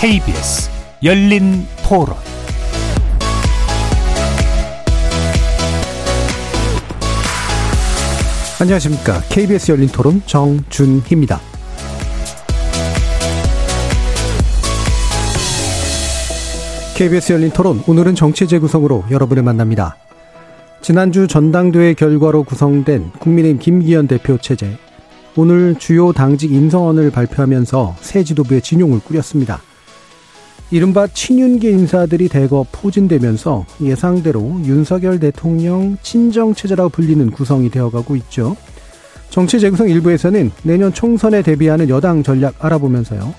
KBS 열린 토론 안녕하십니까. KBS 열린 토론 정준희입니다. KBS 열린 토론 오늘은 정치 재구성으로 여러분을 만납니다. 지난주 전당대회 결과로 구성된 국민의힘 김기현 대표 체제 오늘 주요 당직 인선을 발표하면서 새 지도부의 진용을 꾸렸습니다. 이른바 친윤계 인사들이 대거 포진되면서 예상대로 윤석열 대통령 친정 체제라고 불리는 구성이 되어가고 있죠. 정치 재구성 일부에서는 내년 총선에 대비하는 여당 전략 알아보면서요.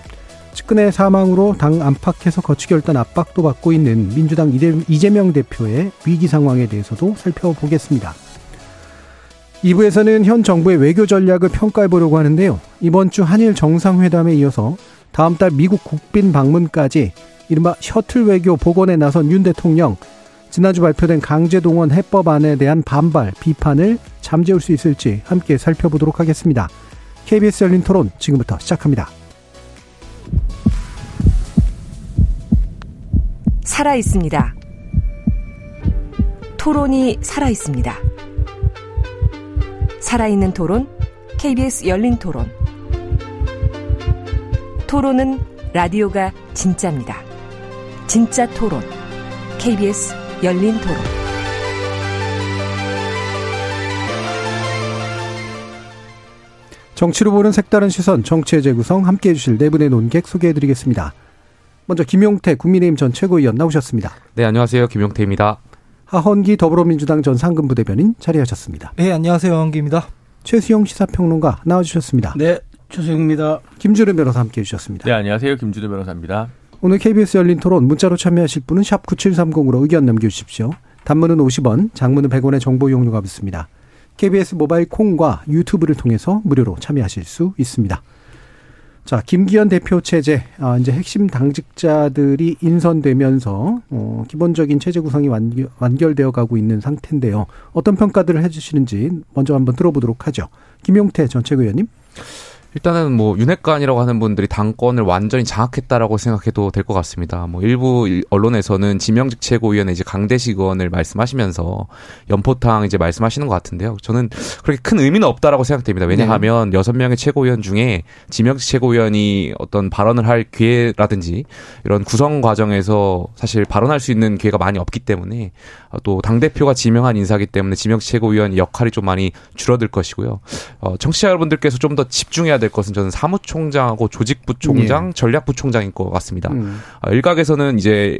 측근의 사망으로 당 안팎에서 거취결단 압박도 받고 있는 민주당 이재명 대표의 위기 상황에 대해서도 살펴보겠습니다. 2부에서는 현 정부의 외교 전략을 평가해 보려고 하는데요. 이번 주 한일 정상회담에 이어서 다음 달 미국 국빈 방문까지 이른바 셔틀 외교 복원에 나선 윤 대통령 지난주 발표된 강제동원 해법안에 대한 반발, 비판을 잠재울 수 있을지 함께 살펴보도록 하겠습니다. KBS 열린 토론 지금부터 시작합니다. 살아 있습니다. 토론이 살아 있습니다. 살아있는 토론, KBS 열린 토론. 토론은 라디오가 진짜입니다. 진짜 토론, KBS 열린 토론. 정치로 보는 색다른 시선, 정치의 재구성 함께 해주실 네 분의 논객 소개해드리겠습니다. 먼저 김용태 국민의힘 전 최고위원 나오셨습니다. 네, 안녕하세요. 김용태입니다. 하헌기 더불어민주당 전 상근부 대변인 자리하셨습니다. 네, 안녕하세요. 하헌기입니다. 최수영 시사평론가 나와주셨습니다. 네, 최수영입니다. 김주름 변호사 함께 해 주셨습니다. 네, 안녕하세요. 김주름 변호사입니다. 오늘 KBS 열린 토론 문자로 참여하실 분은 샵 9730으로 의견 남겨주십시오. 단문은 50원, 장문은 100원의 정보 이용료가 붙습니다. KBS 모바일 콩과 유튜브를 통해서 무료로 참여하실 수 있습니다. 자, 김기현 대표 체제, 아, 이제 핵심 당직자들이 인선되면서, 어, 기본적인 체제 구성이 완결, 완결되어 가고 있는 상태인데요. 어떤 평가들을 해주시는지 먼저 한번 들어보도록 하죠. 김용태 전 최고위원님. 일단은 뭐 윤핵관이라고 하는 분들이 당권을 완전히 장악했다라고 생각해도 될 것 같습니다. 뭐 일부 언론에서는 지명직 최고위원회 이제 강대식 의원을 말씀하시면서 연포탕 이제 말씀하시는 것 같은데요. 저는 그렇게 큰 의미는 없다라고 생각됩니다. 왜냐하면 네. 여섯 네. 명의 최고위원 중에 지명직 최고위원이 어떤 발언을 할 기회라든지 이런 구성 과정에서 사실 발언할 수 있는 기회가 많이 없기 때문에 또 당 대표가 지명한 인사기 때문에 지명직 최고위원 역할이 좀 많이 줄어들 것이고요. 어, 청취자 여러분들께서 좀 더 집중해야 될 것은 저는 사무총장하고 조직부총장, 예. 전략부총장인 것 같습니다. 음. 아, 일각에서는 이제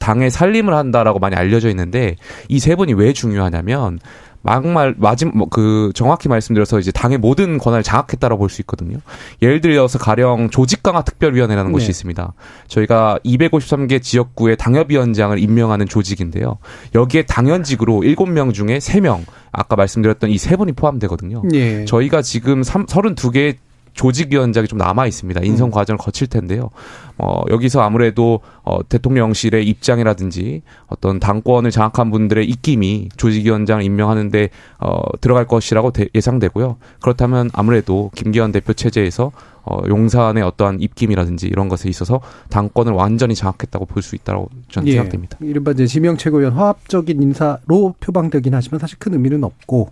당의 살림을 한다라고 많이 알려져 있는데 이 세 분이 왜 중요하냐면 막말 마지 뭐그 정확히 말씀드려서 이제 당의 모든 권한을 장악했다라고 볼 수 있거든요. 예를 들어서 가령 조직 강화 특별위원회라는 네. 곳이 있습니다. 저희가 253개 지역구의 당협위원장을 임명하는 조직인데요. 여기에 당연직으로 7명 중에 3명 아까 말씀드렸던 이 세 분이 포함되거든요. 네. 저희가 지금 32개 조직위원장이 좀 남아 있습니다. 인선 음. 과정을 거칠 텐데요. 어, 여기서 아무래도 어, 대통령실의 입장이라든지 어떤 당권을 장악한 분들의 입김이 조직위원장을 임명하는데 어, 들어갈 것이라고 대, 예상되고요. 그렇다면 아무래도 김기현 대표 체제에서 어, 용산의 어떠한 입김이라든지 이런 것에 있어서 당권을 완전히 장악했다고 볼 수 있다고 저는 예, 생각됩니다. 이른바 이제 지명 최고위원 화합적인 인사로 표방되긴 하지만 사실 큰 의미는 없고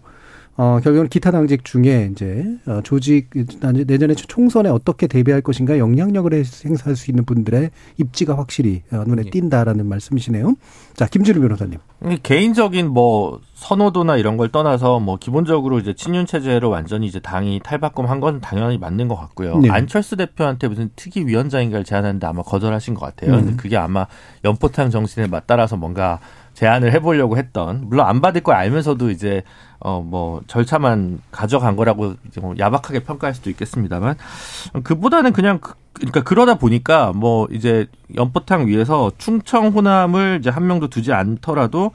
어, 결국은 기타 당직 중에 이제 어, 조직 내년에 총선에 어떻게 대비할 것인가 영향력을 행사할 수 있는 분들의 입지가 확실히 어, 눈에 예. 띈다라는 말씀이시네요. 자, 김준우 변호사님. 개인적인 뭐 선호도나 이런 걸 떠나서 뭐 기본적으로 이제 친윤 체제로 완전히 이제 당이 탈바꿈한 건 당연히 맞는 것 같고요. 네. 안철수 대표한테 무슨 특위 위원장인가를 제안하는데 아마 거절하신 것 같아요. 음. 그게 아마 연포탕 정신에 맞따라서 뭔가 제안을 해보려고 했던 물론 안 받을 걸 알면서도 이제 어 뭐 절차만 가져간 거라고 뭐 야박하게 평가할 수도 있겠습니다만 그보다는 그냥 그, 그러니까 그러다 보니까 뭐 이제 연포탕 위에서 충청 호남을 이제 한 명도 두지 않더라도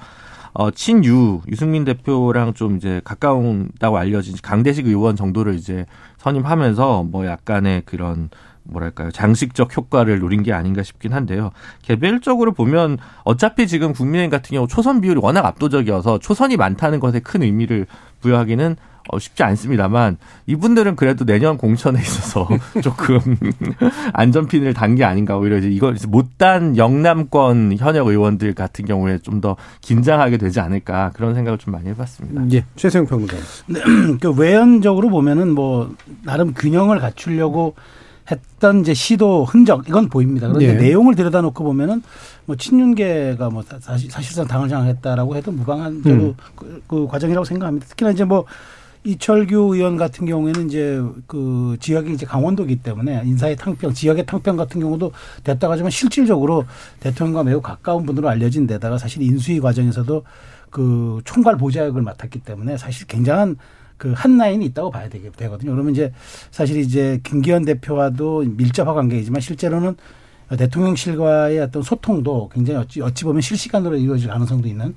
어, 친유, 유승민 대표랑 좀 이제 가까운다고 알려진 강대식 의원 정도를 이제 선임하면서 뭐 약간의 그런 뭐랄까요 장식적 효과를 노린 게 아닌가 싶긴 한데요. 개별적으로 보면 어차피 지금 국민의힘 같은 경우 초선 비율이 워낙 압도적이어서 초선이 많다는 것에 큰 의미를 부여하기는 어, 쉽지 않습니다만 이분들은 그래도 내년 공천에 있어서 조금 안전핀을 단 게 아닌가 오히려 이제 이걸 못단 영남권 현역 의원들 같은 경우에 좀 더 긴장하게 되지 않을까 그런 생각을 좀 많이 해봤습니다. 예, 최세영 평론가. 네, 그 외연적으로 보면은 뭐 나름 균형을 갖추려고 했던 이제 시도 흔적 이건 보입니다. 그런데 예. 내용을 들여다놓고 보면은 뭐 친윤계가 뭐 사실 사실상 당을 장악했다라고 해도 무방한 음. 그, 그 과정이라고 생각합니다. 특히나 이제 뭐 이철규 의원 같은 경우에는 이제 그 지역이 이제 강원도기 때문에 인사의 탕평, 지역의 탕평 같은 경우도 됐다고 하지만 실질적으로 대통령과 매우 가까운 분으로 알려진 데다가 사실 인수위 과정에서도 그 총괄 보좌역을 맡았기 때문에 사실 굉장한 그 한 라인이 있다고 봐야 되거든요. 그러면 이제 사실 이제 김기현 대표와도 밀접한 관계이지만 실제로는 대통령실과의 어떤 소통도 굉장히 어찌, 어찌 보면 실시간으로 이루어질 가능성도 있는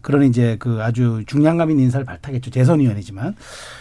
그런 이제 그 아주 중량감 있는 인사를 발탁했죠. 재선 의원이지만.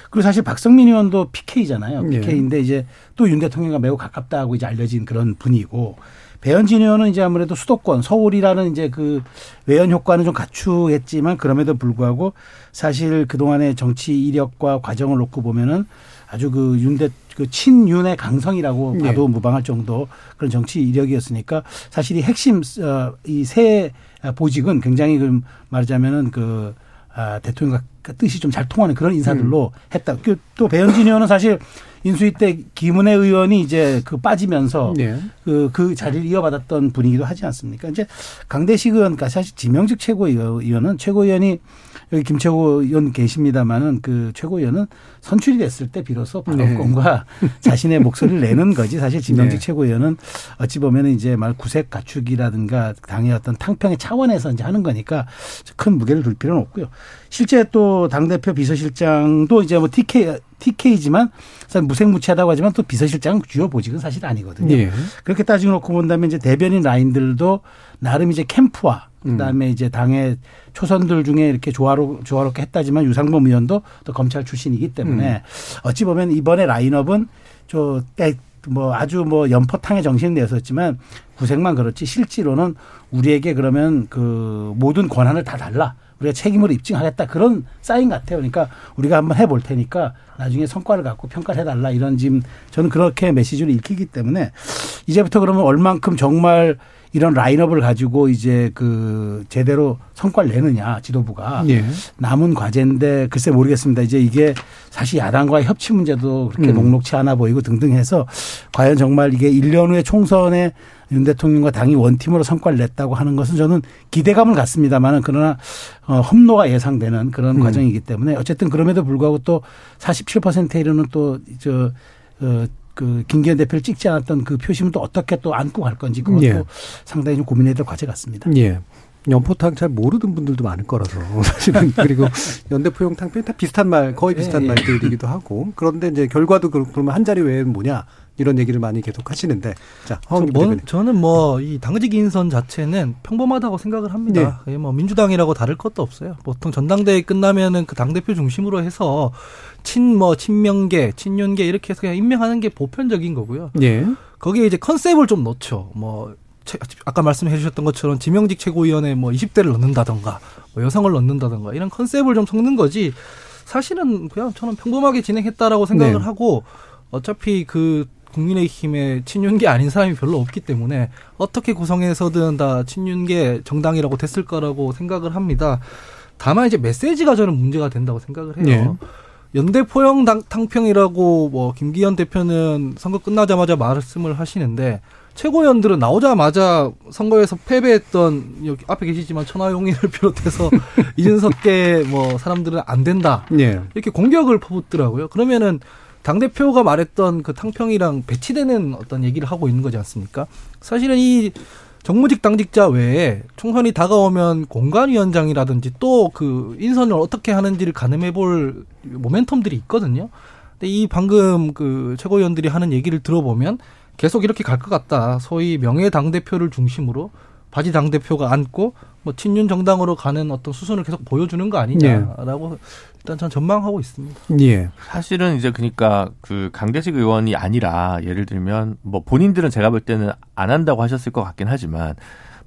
그리고 사실 박성민 의원도 PK잖아요. PK인데 네. 이제 또 윤 대통령과 매우 가깝다고 이제 알려진 그런 분이고 배현진 의원은 이제 아무래도 수도권 서울이라는 이제 그 외연 효과는 좀 갖추겠지만 그럼에도 불구하고 사실 그동안의 정치 이력과 과정을 놓고 보면은 아주 그 윤대 그 친윤의 강성이라고 네. 봐도 네. 무방할 정도 그런 정치 이력이었으니까 사실 이 핵심 어, 이새 보직은 굉장히 그 말하자면은 그 아, 대통령 과 뜻이 좀 잘 통하는 그런 인사들로 음. 했다. 그또 배현진 의원은 사실 인수위 때 김은혜 의원이 이제 그 빠지면서 네. 그, 그 자리를 이어받았던 분이기도 하지 않습니까? 이제 강대식 의원, 그러니까 사실 지명직 최고위원은 최고위원이 여기 김채호 의원 계십니다만은 그 최고위원은 선출이 됐을 때 비로소 발언권과 네. 자신의 목소리를 내는 거지 사실 지명직 네. 최고위원은 어찌 보면 이제 말 구색 가축이라든가 당의 어떤 탕평의 차원에서 이제 하는 거니까 큰 무게를 둘 필요는 없고요. 실제 또 당 대표 비서실장도 이제 뭐 TK TK지만 무색무취하다고 하지만 또 비서실장 주요 보직은 사실 아니거든요. 예. 그렇게 따지고 놓고 본다면 이제 대변인 라인들도 나름 이제 캠프와 그다음에 음. 이제 당의 초선들 중에 이렇게 조화로 조화롭게 했다지만 유상범 의원도 또 검찰 출신이기 때문에 음. 어찌 보면 이번에 라인업은 저뭐 아주 뭐 연포탕의 정신을 내었었지만 구색만 그렇지 실제로는 우리에게 그러면 그 모든 권한을 다 달라. 우리가 책임을 입증하겠다 그런 사인 같아요. 그러니까 우리가 한번 해볼 테니까 나중에 성과를 갖고 평가를 해달라 이런 지금 저는 그렇게 메시지를 읽히기 때문에 이제부터 그러면 얼만큼 정말 이런 라인업을 가지고 이제 그 제대로 성과를 내느냐 지도부가 예. 남은 과제인데 글쎄 모르겠습니다. 이제 이게 사실 야당과의 협치 문제도 그렇게 음. 녹록치 않아 보이고 등등 해서 과연 정말 이게 1년 후에 총선에 윤 대통령과 당이 원팀으로 성과를 냈다고 하는 것은 저는 기대감을 갖습니다만은 그러나 어, 험로가 예상되는 그런 음. 과정이기 때문에 어쨌든 그럼에도 불구하고 또 47%에 이르는 또저 어, 그 김기현 대표를 찍지 않았던 그 표심은 또 어떻게 또 안고 갈 건지 그것도 예. 상당히 좀 고민해야 될 과제 같습니다. 예. 연포탕 잘 모르는 분들도 많을 거라서 사실은 그리고 연대포용 탕평 다 비슷한 말 거의 비슷한 예, 예. 말들이기도 하고 그런데 이제 결과도 그러면 한 자리 외에는 뭐냐 이런 얘기를 많이 계속 하시는데 자 뭐, 저는 뭐 이 당직 인선 자체는 평범하다고 생각을 합니다. 네. 뭐 민주당이라고 다를 것도 없어요. 보통 전당대회 끝나면은 그 당 대표 중심으로 해서 친 뭐 친명계, 친윤계 이렇게 해서 그냥 임명하는 게 보편적인 거고요. 네. 거기에 이제 컨셉을 좀 넣죠. 뭐 아까 말씀해 주셨던 것처럼 지명직 최고위원회 뭐 20대를 넣는다던가 뭐 여성을 넣는다던가 이런 컨셉을 좀 섞는 거지 사실은 그냥 저는 평범하게 진행했다라고 생각을 네. 하고 어차피 그 국민의힘에 친윤계 아닌 사람이 별로 없기 때문에 어떻게 구성해서든 다 친윤계 정당이라고 됐을 거라고 생각을 합니다. 다만 이제 메시지가 저는 문제가 된다고 생각을 해요. 네. 연대 포영 탕평이라고 뭐 김기현 대표는 선거 끝나자마자 말씀을 하시는데 최고위원들은 나오자마자 선거에서 패배했던 여기 앞에 계시지만 천하용인을 비롯해서 이준석계 뭐 사람들은 안 된다 네. 이렇게 공격을 퍼붓더라고요. 그러면은 당 대표가 말했던 그 탕평이랑 배치되는 어떤 얘기를 하고 있는 거지 않습니까? 사실은 이 정무직 당직자 외에 총선이 다가오면 공관위원장이라든지 또 그 인선을 어떻게 하는지를 가늠해 볼 모멘텀들이 있거든요. 근데 이 방금 그 최고위원들이 하는 얘기를 들어보면 계속 이렇게 갈 것 같다. 소위 명예 당 대표를 중심으로 바지 당 대표가 앉고 뭐 친윤 정당으로 가는 어떤 수순을 계속 보여주는 거 아니냐라고 네. 일단 전 전망하고 있습니다. 예. 사실은 이제 그러니까 그 강대식 의원이 아니라 예를 들면 뭐 본인들은 제가 볼 때는 안 한다고 하셨을 것 같긴 하지만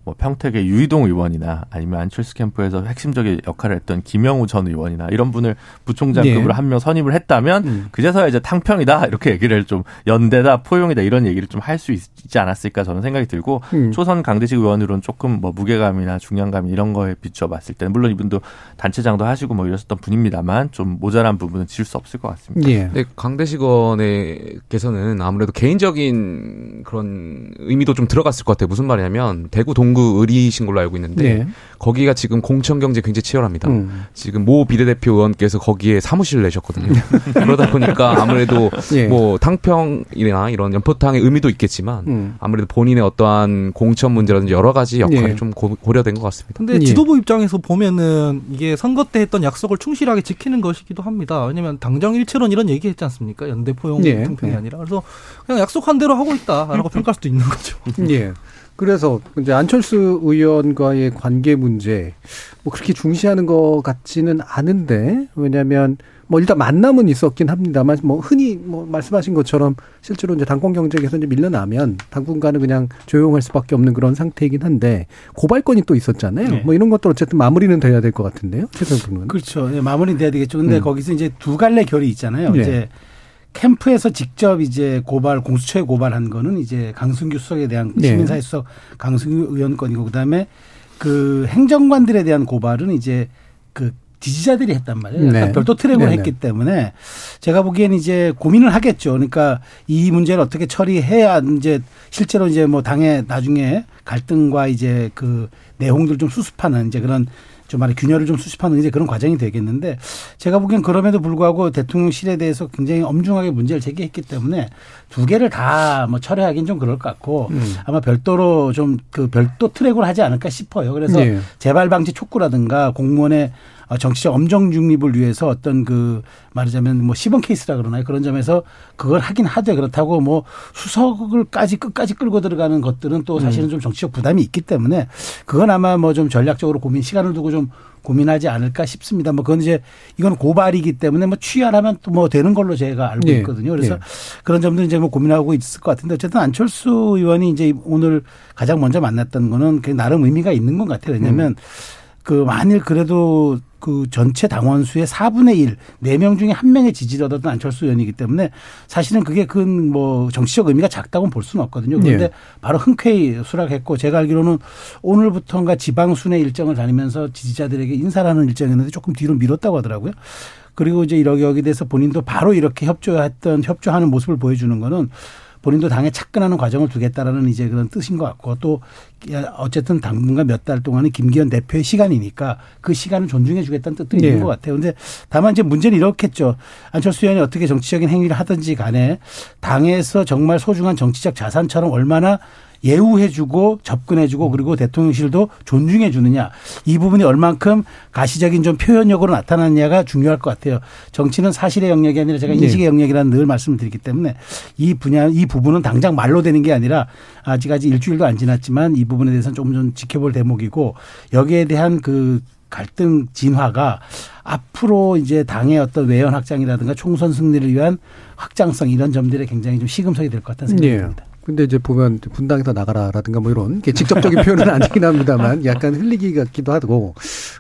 뭐 평택의 유이동 의원이나 아니면 안철수 캠프에서 핵심적인 역할을 했던 김영우 전 의원이나 이런 분을 부총장급으로 예. 한명 선임을 했다면 음. 그제서야 이제 탕평이다 이렇게 얘기를 좀 연대다 포용이다 이런 얘기를 좀 할 수 있지 않았을까 저는 생각이 들고 음. 초선 강대식 의원으로는 조금 뭐 무게감이나 중량감 이런 거에 비춰봤을 때는 물론 이분도 단체장도 하시고 뭐 이러셨던 분입니다만 좀 모자란 부분은 지울 수 없을 것 같습니다. 예. 네, 강대식 의원께서는 아무래도 개인적인 그런 의미도 좀 들어갔을 것 같아요. 무슨 말이냐면 대구 동 동구 의리신 걸로 알고 있는데 네. 거기가 지금 공천 경제 굉장히 치열합니다. 음. 지금 모 비례대표 의원께서 거기에 사무실을 내셨거든요. 그러다 보니까 아무래도 예. 뭐 탕평이나 이런 연포탕의 의미도 있겠지만 음. 아무래도 본인의 어떠한 공천 문제라든지 여러 가지 역할이 예. 좀 고, 려된것 같습니다. 근데 예. 지도부 입장에서 보면은 이게 선거 때 했던 약속을 충실하게 지키는 것이기도 합니다. 왜냐하면 당정 일체론 이런 얘기 했지 않습니까? 연대포용 예. 탕평이 아니라 그래서 그냥 약속한 대로 하고 있다라고 평가할 수도 있는 거죠. 예. 그래서 이제 안철수 의원과의 관계 문제 뭐 그렇게 중시하는 것 같지는 않은데 왜냐하면 뭐 일단 만남은 있었긴 합니다만 뭐 흔히 뭐 말씀하신 것처럼 실제로 이제 당권 경쟁에서 이제 밀려나면 당분간은 그냥 조용할 수밖에 없는 그런 상태이긴 한데 고발건이 또 있었잖아요. 네. 뭐 이런 것도 어쨌든 마무리는 돼야 될 것 같은데요. 최선 평론. 그렇죠. 네, 마무리는 돼야 되겠죠. 근데 음. 거기서 이제 두 갈래 결이 있잖아요. 네. 이제 캠프에서 직접 이제 고발 공수처에 고발한 거는 이제 강승규 수석에 대한 네. 시민사회 수석 강승규 의원 건이고 그다음에 그 행정관들에 대한 고발은 이제 그 지지자들이 했단 말이에요. 네. 별도 트랙으로. 했기 때문에 제가 보기엔 이제 고민을 하겠죠. 그러니까 이 문제를 어떻게 처리해야 이제 실제로 이제 뭐 당에 나중에 갈등과 이제 그 내용들 좀 수습하는 이제 그런 좀 말해 균열을 좀 수습하는 이제 그런 과정이 되겠는데 제가 보기엔 그럼에도 불구하고 대통령실에 대해서 굉장히 엄중하게 문제를 제기했기 때문에 두 개를 다 뭐 철회하기는 좀 그럴 것 같고 음. 아마 별도로 좀 그 별도 트랙으로 하지 않을까 싶어요. 그래서 네. 재발 방지 촉구라든가 공무원의 어, 정치적 엄정 중립을 위해서 어떤 그 말하자면 뭐 시범 케이스라 그러나요? 그런 점에서 그걸 하긴 하되 그렇다고 뭐 수석을까지 끝까지 끌고 들어가는 것들은 또 사실은 음. 좀 정치적 부담이 있기 때문에 그건 아마 뭐 좀 전략적으로 고민 시간을 두고 좀 고민하지 않을까 싶습니다. 뭐 그건 이제 이건 고발이기 때문에 뭐 취하라면 또 뭐 되는 걸로 제가 알고 네. 있거든요. 그래서 네. 그런 점들 이제 뭐 고민하고 있을 것 같은데 어쨌든 안철수 의원이 이제 오늘 가장 먼저 만났던 거는 나름 의미가 있는 것 같아요. 왜냐하면 음. 그 만일 그래도 그 전체 당원수의 4분의 1, 4명 중에 1명의 지지를 얻었던 안철수 의원이기 때문에 사실은 그게 큰 뭐 정치적 의미가 작다고는 볼 수는 없거든요. 그런데 네. 바로 흔쾌히 수락했고 제가 알기로는 오늘부터인가 지방 순회 일정을 다니면서 지지자들에게 인사를 하는 일정이었는데 조금 뒤로 미뤘다고 하더라고요. 그리고 이제 이러기 여기 대해서 본인도 바로 이렇게 협조했던 협조하는 모습을 보여주는 거는 본인도 당에 착근하는 과정을 두겠다라는 이제 그런 뜻인 것 같고 또 어쨌든 당분간 몇 달 동안은 김기현 대표의 시간이니까 그 시간을 존중해 주겠다는 뜻도 있는 네. 것 같아요. 근데 다만 이제 문제는 이렇겠죠. 안철수 의원이 어떻게 정치적인 행위를 하든지 간에 당에서 정말 소중한 정치적 자산처럼 얼마나 예우해주고 접근해주고 그리고 대통령실도 존중해주느냐 이 부분이 얼만큼 가시적인 좀 표현력으로 나타나느냐가 중요할 것 같아요. 정치는 사실의 영역이 아니라 제가 네. 인식의 영역이라는 늘 말씀을 드리기 때문에 이 분야 이 부분은 당장 말로 되는 게 아니라 아직까지 일주일도 안 지났지만 이 부분에 대해서는 조금 좀 지켜볼 대목이고 여기에 대한 그 갈등 진화가 앞으로 이제 당의 어떤 외연 확장이라든가 총선 승리를 위한 확장성 이런 점들에 굉장히 좀 시금석이 될 것 같다는 생각이 듭니다. 네. 근데 이제 보면 분당에서 나가라라든가 뭐 이런 직접적인 표현은 아니긴 합니다만 약간 흘리기 같기도 하고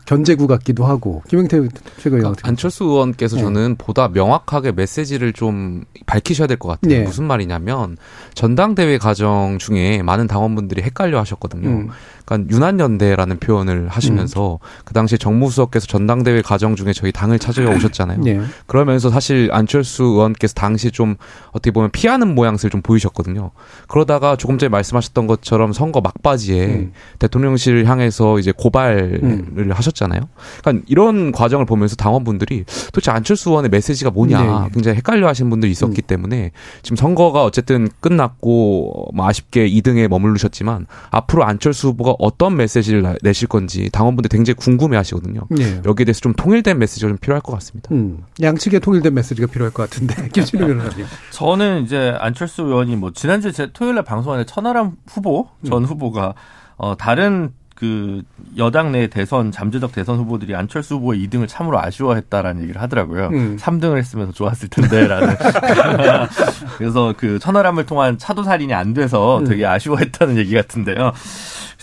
견제구 같기도 하고 김영태 최고위원 그러니까 안철수 의원께서 네. 저는 보다 명확하게 메시지를 좀 밝히셔야 될 것 같아요. 네. 무슨 말이냐면 전당대회 과정 중에 많은 당원분들이 헷갈려 하셨거든요. 음. 그러니까 유난연대라는 표현을 하시면서 음. 그 당시에 정무수석께서 전당대회 과정 중에 저희 당을 찾아오셨잖아요. 네. 그러면서 사실 안철수 의원께서 당시 좀 어떻게 보면 피하는 모양새를 좀 보이셨거든요. 그러다가 조금 전에 말씀하셨던 것처럼 선거 막바지에 음. 대통령실 향해서 이제 고발을 음. 하셨잖아요. 그러니까 이런 과정을 보면서 당원분들이 도대체 안철수 의원의 메시지가 뭐냐 네. 굉장히 헷갈려 하신 분들이 있었기 음. 때문에 지금 선거가 어쨌든 끝났고 뭐 아쉽게 2등에 머무르셨지만 앞으로 안철수 후보가 어떤 메시지를 내실 건지 당원분들 굉장히 궁금해 하시거든요. 네. 여기에 대해서 좀 통일된 메시지가 좀 필요할 것 같습니다. 음, 양측의 통일된 메시지가 필요할 것 같은데. 김진우 변호사님. 저는 이제 안철수 의원이 뭐 지난주에 제 토요일에 방송하는 천하람 후보 전 음. 후보가 어 다른 그 여당 내 대선 잠재적 대선 후보들이 안철수 후보의 2등을 참으로 아쉬워했다라는 얘기를 하더라고요. 음. 3등을 했으면 더 좋았을 텐데라는. 그래서 그 천하람을 통한 차도 살인이 안 돼서 음. 되게 아쉬워했다는 얘기 같은데요.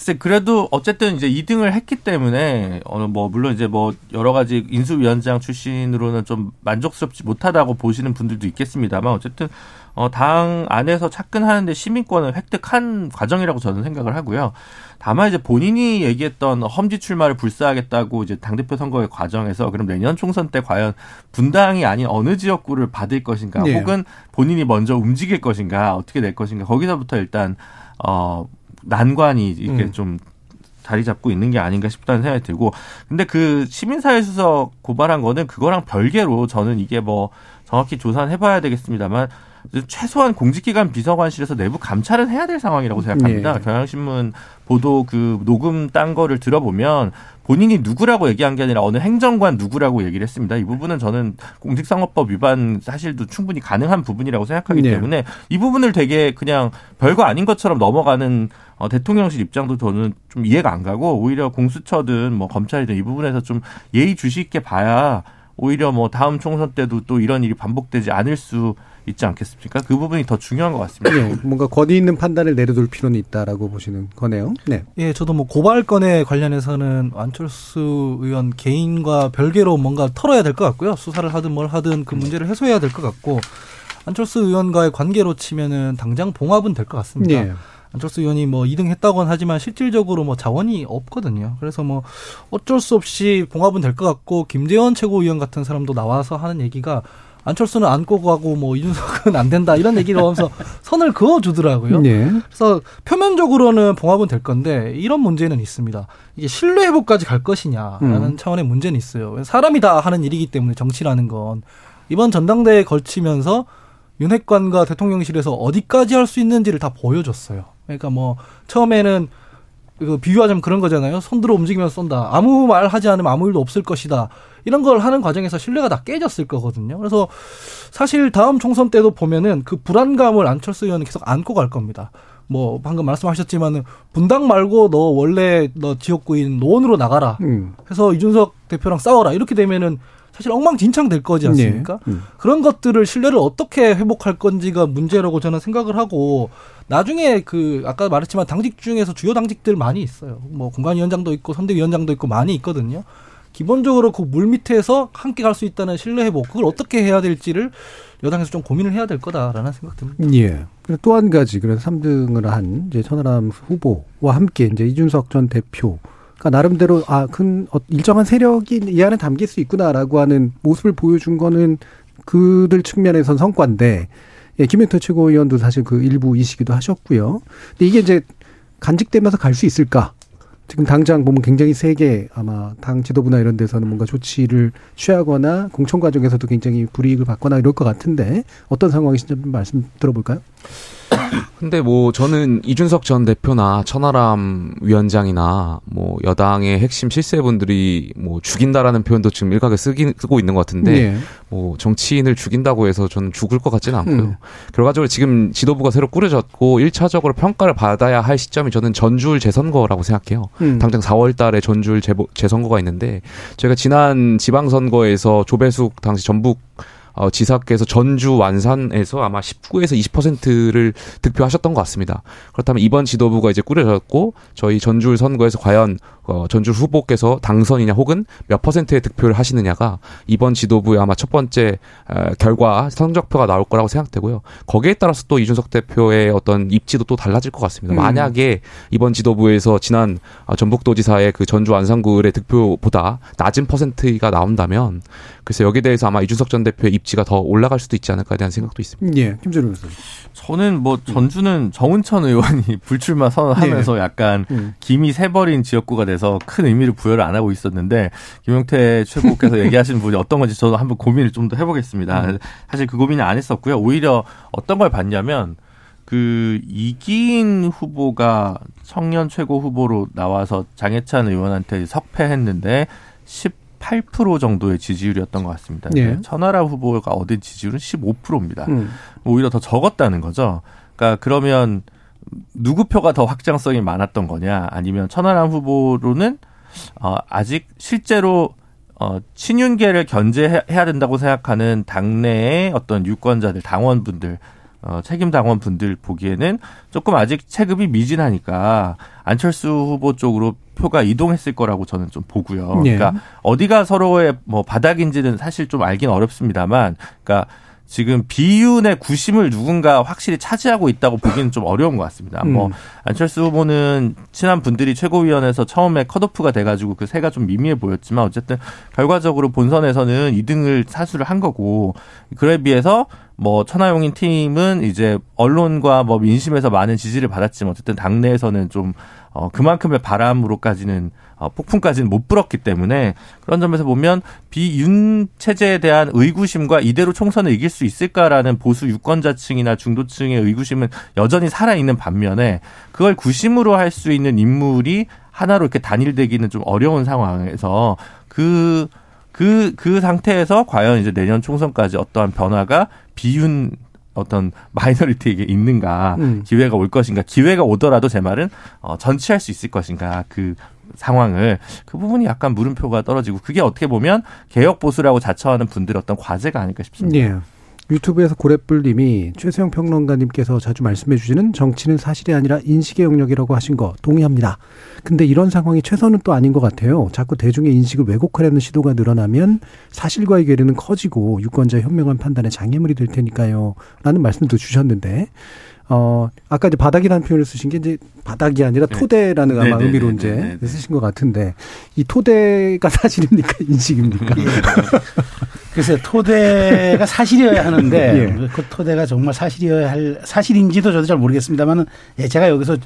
글쎄 그래도 어쨌든 이제 2등을 했기 때문에 어느 뭐 물론 이제 뭐 여러 가지 인수위원장 출신으로는 좀 만족스럽지 못하다고 보시는 분들도 있겠습니다만 어쨌든 어, 당 안에서 착근하는데 시민권을 획득한 과정이라고 저는 생각을 하고요. 다만 이제 본인이 얘기했던 험지 출마를 불사하겠다고 이제 당대표 선거의 과정에서 그럼 내년 총선 때 과연 분당이 아닌 어느 지역구를 받을 것인가 네. 혹은 본인이 먼저 움직일 것인가 어떻게 될 것인가 거기서부터 일단 어 난관이 이렇게 음. 좀 자리 잡고 있는 게 아닌가 싶다는 생각이 들고 근데 그 시민사회 수석 고발한 거는 그거랑 별개로 저는 이게 뭐 정확히 조사는 해봐야 되겠습니다만 최소한 공직기관 비서관실에서 내부 감찰은 해야 될 상황이라고 생각합니다. 네. 경향신문 보도 그 녹음 딴 거를 들어보면 본인이 누구라고 얘기한 게 아니라 어느 행정관 누구라고 얘기를 했습니다. 이 부분은 저는 공직선거법 위반 사실도 충분히 가능한 부분이라고 생각하기 네. 때문에 이 부분을 되게 그냥 별거 아닌 것처럼 넘어가는 어, 대통령실 입장도 저는 좀 이해가 안 가고 오히려 공수처든 뭐 검찰이든 이 부분에서 좀 예의 주시 있게 봐야 오히려 뭐 다음 총선 때도 또 이런 일이 반복되지 않을 수 있지 않겠습니까? 그 부분이 더 중요한 것 같습니다. 네, 뭔가 권위 있는 판단을 내려둘 필요는 있다라고 보시는 거네요. 네. 예, 저도 뭐 고발 건에 관련해서는 안철수 의원 개인과 별개로 뭔가 털어야 될 것 같고요. 수사를 하든 뭘 하든 그 문제를 해소해야 될 것 같고 안철수 의원과의 관계로 치면은 당장 봉합은 될 것 같습니다. 네. 안철수 의원이 뭐 2등 했다고는 하지만 실질적으로 뭐 자원이 없거든요. 그래서 뭐 어쩔 수 없이 봉합은 될 것 같고 김재원 최고위원 같은 사람도 나와서 하는 얘기가 안철수는 안고 가고 뭐 이준석은 안 된다 이런 얘기를 하면서 선을 그어주더라고요. 네. 그래서 표면적으로는 봉합은 될 건데 이런 문제는 있습니다. 이게 신뢰 회복까지 갈 것이냐라는 음. 차원의 문제는 있어요. 사람이 다 하는 일이기 때문에 정치라는 건 이번 전당대회에 걸치면서 윤핵관과 대통령실에서 어디까지 할 수 있는지를 다 보여줬어요. 그러니까 뭐 처음에는 그 비유하자면 그런 거잖아요. 손들어 움직이면서 쏜다. 아무 말 하지 않으면 아무 일도 없을 것이다. 이런 걸 하는 과정에서 신뢰가 다 깨졌을 거거든요. 그래서 사실 다음 총선 때도 보면은 그 불안감을 안철수 의원은 계속 안고 갈 겁니다. 뭐 방금 말씀하셨지만은 분당 말고 너 원래 너 지역구인 노원으로 나가라. 음. 해서 이준석 대표랑 싸워라. 이렇게 되면은 사실 엉망진창 될 거지 않습니까? 네. 음. 그런 것들을 신뢰를 어떻게 회복할 건지가 문제라고 저는 생각을 하고 나중에 그 아까 말했지만 당직 중에서 주요 당직들 많이 있어요. 뭐 공관위원장도 있고 선대위원장도 있고 많이 있거든요. 기본적으로 그 물 밑에서 함께 갈 수 있다는 신뢰 회복 그걸 어떻게 해야 될지를 여당에서 좀 고민을 해야 될 거다라는 생각 듭니다. 예. 또한 가지 그래서 3등을 한 이제 천하람 후보와 함께 이제 이준석 전 대표 그러니까 나름대로 아, 큰 어, 일정한 세력이 이 안에 담길 수 있구나라고 하는 모습을 보여준 거는 그들 측면에선 성과인데 예, 김영태 최고위원도 사실 그 일부 이시기도 하셨고요. 근데 이게 이제 간직되면서 갈 수 있을까? 지금 당장 보면 굉장히 세게 아마 당 지도부나 이런 데서는 뭔가 조치를 취하거나 공천 과정에서도 굉장히 불이익을 받거나 이럴 것 같은데 어떤 상황이신지 좀 말씀 들어볼까요? 근데 뭐 저는 이준석 전 대표나 천하람 위원장이나 뭐 여당의 핵심 실세분들이 뭐 죽인다라는 표현도 지금 일각에 쓰기, 쓰고 있는 것 같은데 네. 뭐 정치인을 죽인다고 해서 저는 죽을 것 같지는 않고요. 음. 결과적으로 지금 지도부가 새로 꾸려졌고 1차적으로 평가를 받아야 할 시점이 저는 전주울 재선거라고 생각해요. 음. 당장 4월 달에 전주울 재선거가 있는데 저희가 지난 지방선거에서 조배숙 당시 전북 어, 지사께서 전주 완산에서 아마 19에서 20%를 득표하셨던 것 같습니다. 그렇다면 이번 지도부가 이제 꾸려졌고 저희 전주 선거에서 과연 어, 전주 후보께서 당선이냐 혹은 몇 퍼센트의 득표를 하시느냐가 이번 지도부의 아마 첫 번째 어, 결과 성적표가 나올 거라고 생각되고요. 거기에 따라서 또 이준석 대표의 어떤 입지도 또 달라질 것 같습니다. 음. 만약에 이번 지도부에서 지난 어, 전북도지사의 그 전주 안산구의 득표보다 낮은 퍼센트가 나온다면 그래서 여기에 대해서 아마 이준석 전 대표의 입지가 더 올라갈 수도 있지 않을까 대한 생각도 있습니다. 예, 김준호 교수. 저는 뭐 전주는 정은천 의원이 불출마 선언하면서 예. 약간 음. 김이 새버린 지역구가 돼서 큰 의미를 부여를 안 하고 있었는데 김용태 최고께서 얘기하시는 부분이 어떤 건지 저도 한번 고민을 좀 더 해보겠습니다. 음. 사실 그 고민을 안 했었고요. 오히려 어떤 걸 봤냐면 그 이기인 후보가 청년 최고 후보로 나와서 장해찬 의원한테 석패했는데 18% 정도의 지지율이었던 것 같습니다. 네. 천하람 후보가 얻은 지지율은 15%입니다. 음. 오히려 더 적었다는 거죠. 그러니까 그러면 누구 표가 더 확장성이 많았던 거냐 아니면 천하람 후보로는 어, 아직 실제로 어, 친윤계를 견제해야 된다고 생각하는 당내의 어떤 유권자들, 당원분들 어, 책임 당원 분들 보기에는 조금 아직 체급이 미진하니까 안철수 후보 쪽으로 표가 이동했을 거라고 저는 좀 보고요. 네. 그러니까 어디가 서로의 뭐 바닥인지는 사실 좀 알긴 어렵습니다만, 그러니까 지금 비윤의 구심을 누군가 확실히 차지하고 있다고 보기는 좀 어려운 것 같습니다. 뭐 음. 뭐 안철수 후보는 친한 분들이 최고위원회에서 처음에 컷오프가 돼가지고 그 새가 좀 미미해 보였지만 어쨌든 결과적으로 본선에서는 2등을 사수를 한 거고 그에 비해서 뭐 천하용인 팀은 이제 언론과 뭐 민심에서 많은 지지를 받았지만 어쨌든 당내에서는 좀 어, 그만큼의 바람으로까지는 어, 폭풍까지는 못 불었기 때문에 그런 점에서 보면 비윤 체제에 대한 의구심과 이대로 총선을 이길 수 있을까라는 보수 유권자층이나 중도층의 의구심은 여전히 살아 있는 반면에 그걸 구심으로 할 수 있는 인물이 하나로 이렇게 단일되기는 좀 어려운 상황에서 그 그, 그 상태에서 과연 이제 내년 총선까지 어떠한 변화가 비윤 어떤 마이너리티에게 있는가 음. 기회가 올 것인가 기회가 오더라도 제 말은 어, 전치할 수 있을 것인가 그 상황을 그 부분이 약간 물음표가 떨어지고 그게 어떻게 보면 개혁 보수라고 자처하는 분들 어떤 과제가 아닐까 싶습니다. 예. 유튜브에서 고래뿔님이 최수영 평론가님께서 자주 말씀해 주시는 정치는 사실이 아니라 인식의 영역이라고 하신 거 동의합니다. 근데 이런 상황이 최선은 또 아닌 것 같아요. 자꾸 대중의 인식을 왜곡하려는 시도가 늘어나면 사실과의 괴리는 커지고 유권자의 현명한 판단에 장애물이 될 테니까요. 라는 말씀도 주셨는데 어, 아까 이제 바닥이라는 표현을 쓰신 게 이제 바닥이 아니라 네. 토대라는 네. 아마 네, 의미로 네, 이제 네, 네, 쓰신 것 같은데 이 토대가 사실입니까? 인식입니까? 예. 글쎄 토대가 사실이어야 하는데 예. 그 토대가 정말 사실이어야 할 사실인지도 저도 잘 모르겠습니다만은 예, 제가 여기서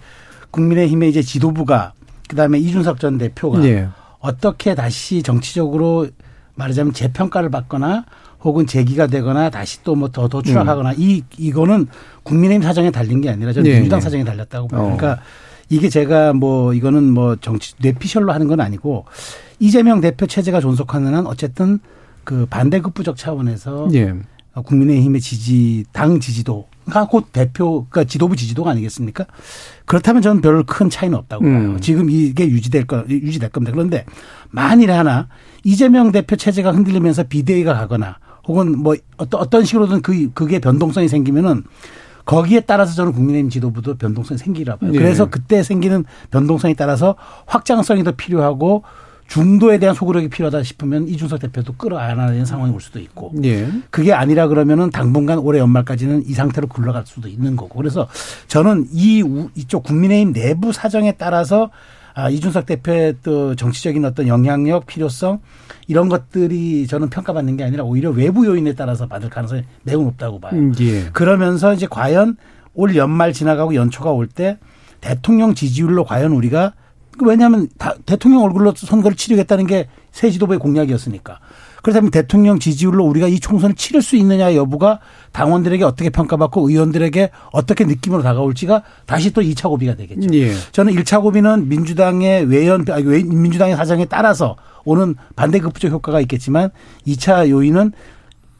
국민의힘의 이제 지도부가 그다음에 이준석 전 대표가 예. 어떻게 다시 정치적으로 말하자면 재평가를 받거나 혹은 재기가 되거나 다시 또 뭐 더더 추락하거나 음. 이 이거는 국민의힘 사정에 달린 게 아니라 저는 예, 민주당 예. 사정에 달렸다고 봐요. 어. 그러니까 이게 제가 뭐 이거는 뭐 정치 뇌피셜로 하는 건 아니고 이재명 대표 체제가 존속하는 한 어쨌든 그 반대급부적 차원에서 예. 국민의힘의 지지 당 지지도가 곧 대표 그러니까 지도부 지지도가 아니겠습니까? 그렇다면 저는 별 큰 차이는 없다고 봐요. 음. 지금 이게 유지될 거 유지될 겁니다. 그런데 만일 하나 이재명 대표 체제가 흔들리면서 비대위가 가거나 혹은 뭐 어떤 어떤 식으로든 그 그게 변동성이 생기면은 거기에 따라서 저는 국민의힘 지도부도 변동성이 생기라 봐요. 네. 그래서 그때 생기는 변동성에 따라서 확장성이 더 필요하고 중도에 대한 소구력이 필요하다 싶으면 이준석 대표도 끌어안아야 되는 상황이 올 수도 있고 네. 그게 아니라 그러면은 당분간 올해 연말까지는 이 상태로 굴러갈 수도 있는 거고 그래서 저는 이 이쪽 국민의힘 내부 사정에 따라서 아, 이준석 대표의 또 정치적인 어떤 영향력 필요성 이런 것들이 저는 평가받는 게 아니라 오히려 외부 요인에 따라서 받을 가능성이 매우 높다고 봐요. 음, 예. 그러면서 이제 과연 올 연말 지나가고 연초가 올 때 대통령 지지율로 과연 우리가 왜냐하면 대통령 얼굴로 선거를 치르겠다는 게 새 지도부의 공약이었으니까. 그렇다면 대통령 지지율로 우리가 이 총선을 치를 수 있느냐 여부가 당원들에게 어떻게 평가받고 의원들에게 어떻게 느낌으로 다가올지가 다시 또 2차 고비가 되겠죠. 예. 저는 1차 고비는 민주당의 외연, 민주당의 사정에 따라서 오는 반대급부적 효과가 있겠지만 2차 요인은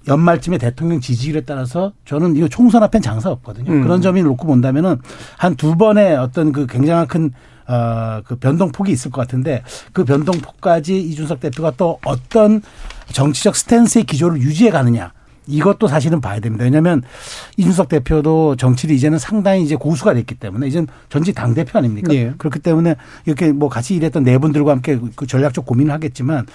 연말쯤에 대통령 지지율에 따라서 저는 이거 총선 앞엔 장사 없거든요. 음. 그런 점이 놓고 본다면은 한 두 번의 어떤 그 굉장한 큰 어, 그 변동폭이 있을 것 같은데 그 변동폭까지 이준석 대표가 또 어떤 정치적 스탠스의 기조를 유지해 가느냐. 이것도 사실은 봐야 됩니다. 왜냐하면 이준석 대표도 정치를 이제는 상당히 이제 고수가 됐기 때문에 이제는 전직 당 대표 아닙니까? 네. 그렇기 때문에 이렇게 뭐 같이 일했던 네 분들과 함께 그 전략적 고민을 하겠지만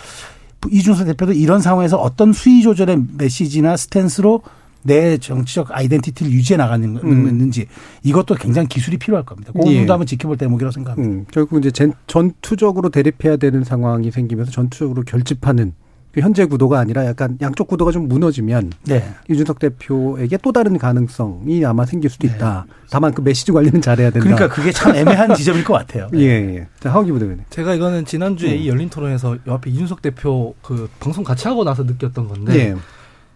이준석 대표도 이런 상황에서 어떤 수위 조절의 메시지나 스탠스로 내 정치적 아이덴티티를 유지해 나가는지 음. 이것도 굉장히 기술이 필요할 겁니다. 그 부분도 예. 한번 지켜볼 대목이라고 생각합니다. 음. 결국 이제 전투적으로 대립해야 되는 상황이 생기면서 전투적으로 결집하는 그 현재 구도가 아니라 약간 양쪽 구도가 좀 무너지면 네. 이준석 대표에게 또 다른 가능성이 아마 생길 수도 네. 있다. 네. 다만 그 메시지 관리는 잘해야 된다. 그러니까 그게 참 애매한 지점일 것 같아요. 네. 예, 예. 자, 하기 부대변인. 제가 이거는 지난주에 음. 이 열린 토론에서 옆에 이준석 대표 그 방송 같이 하고 나서 느꼈던 건데 예.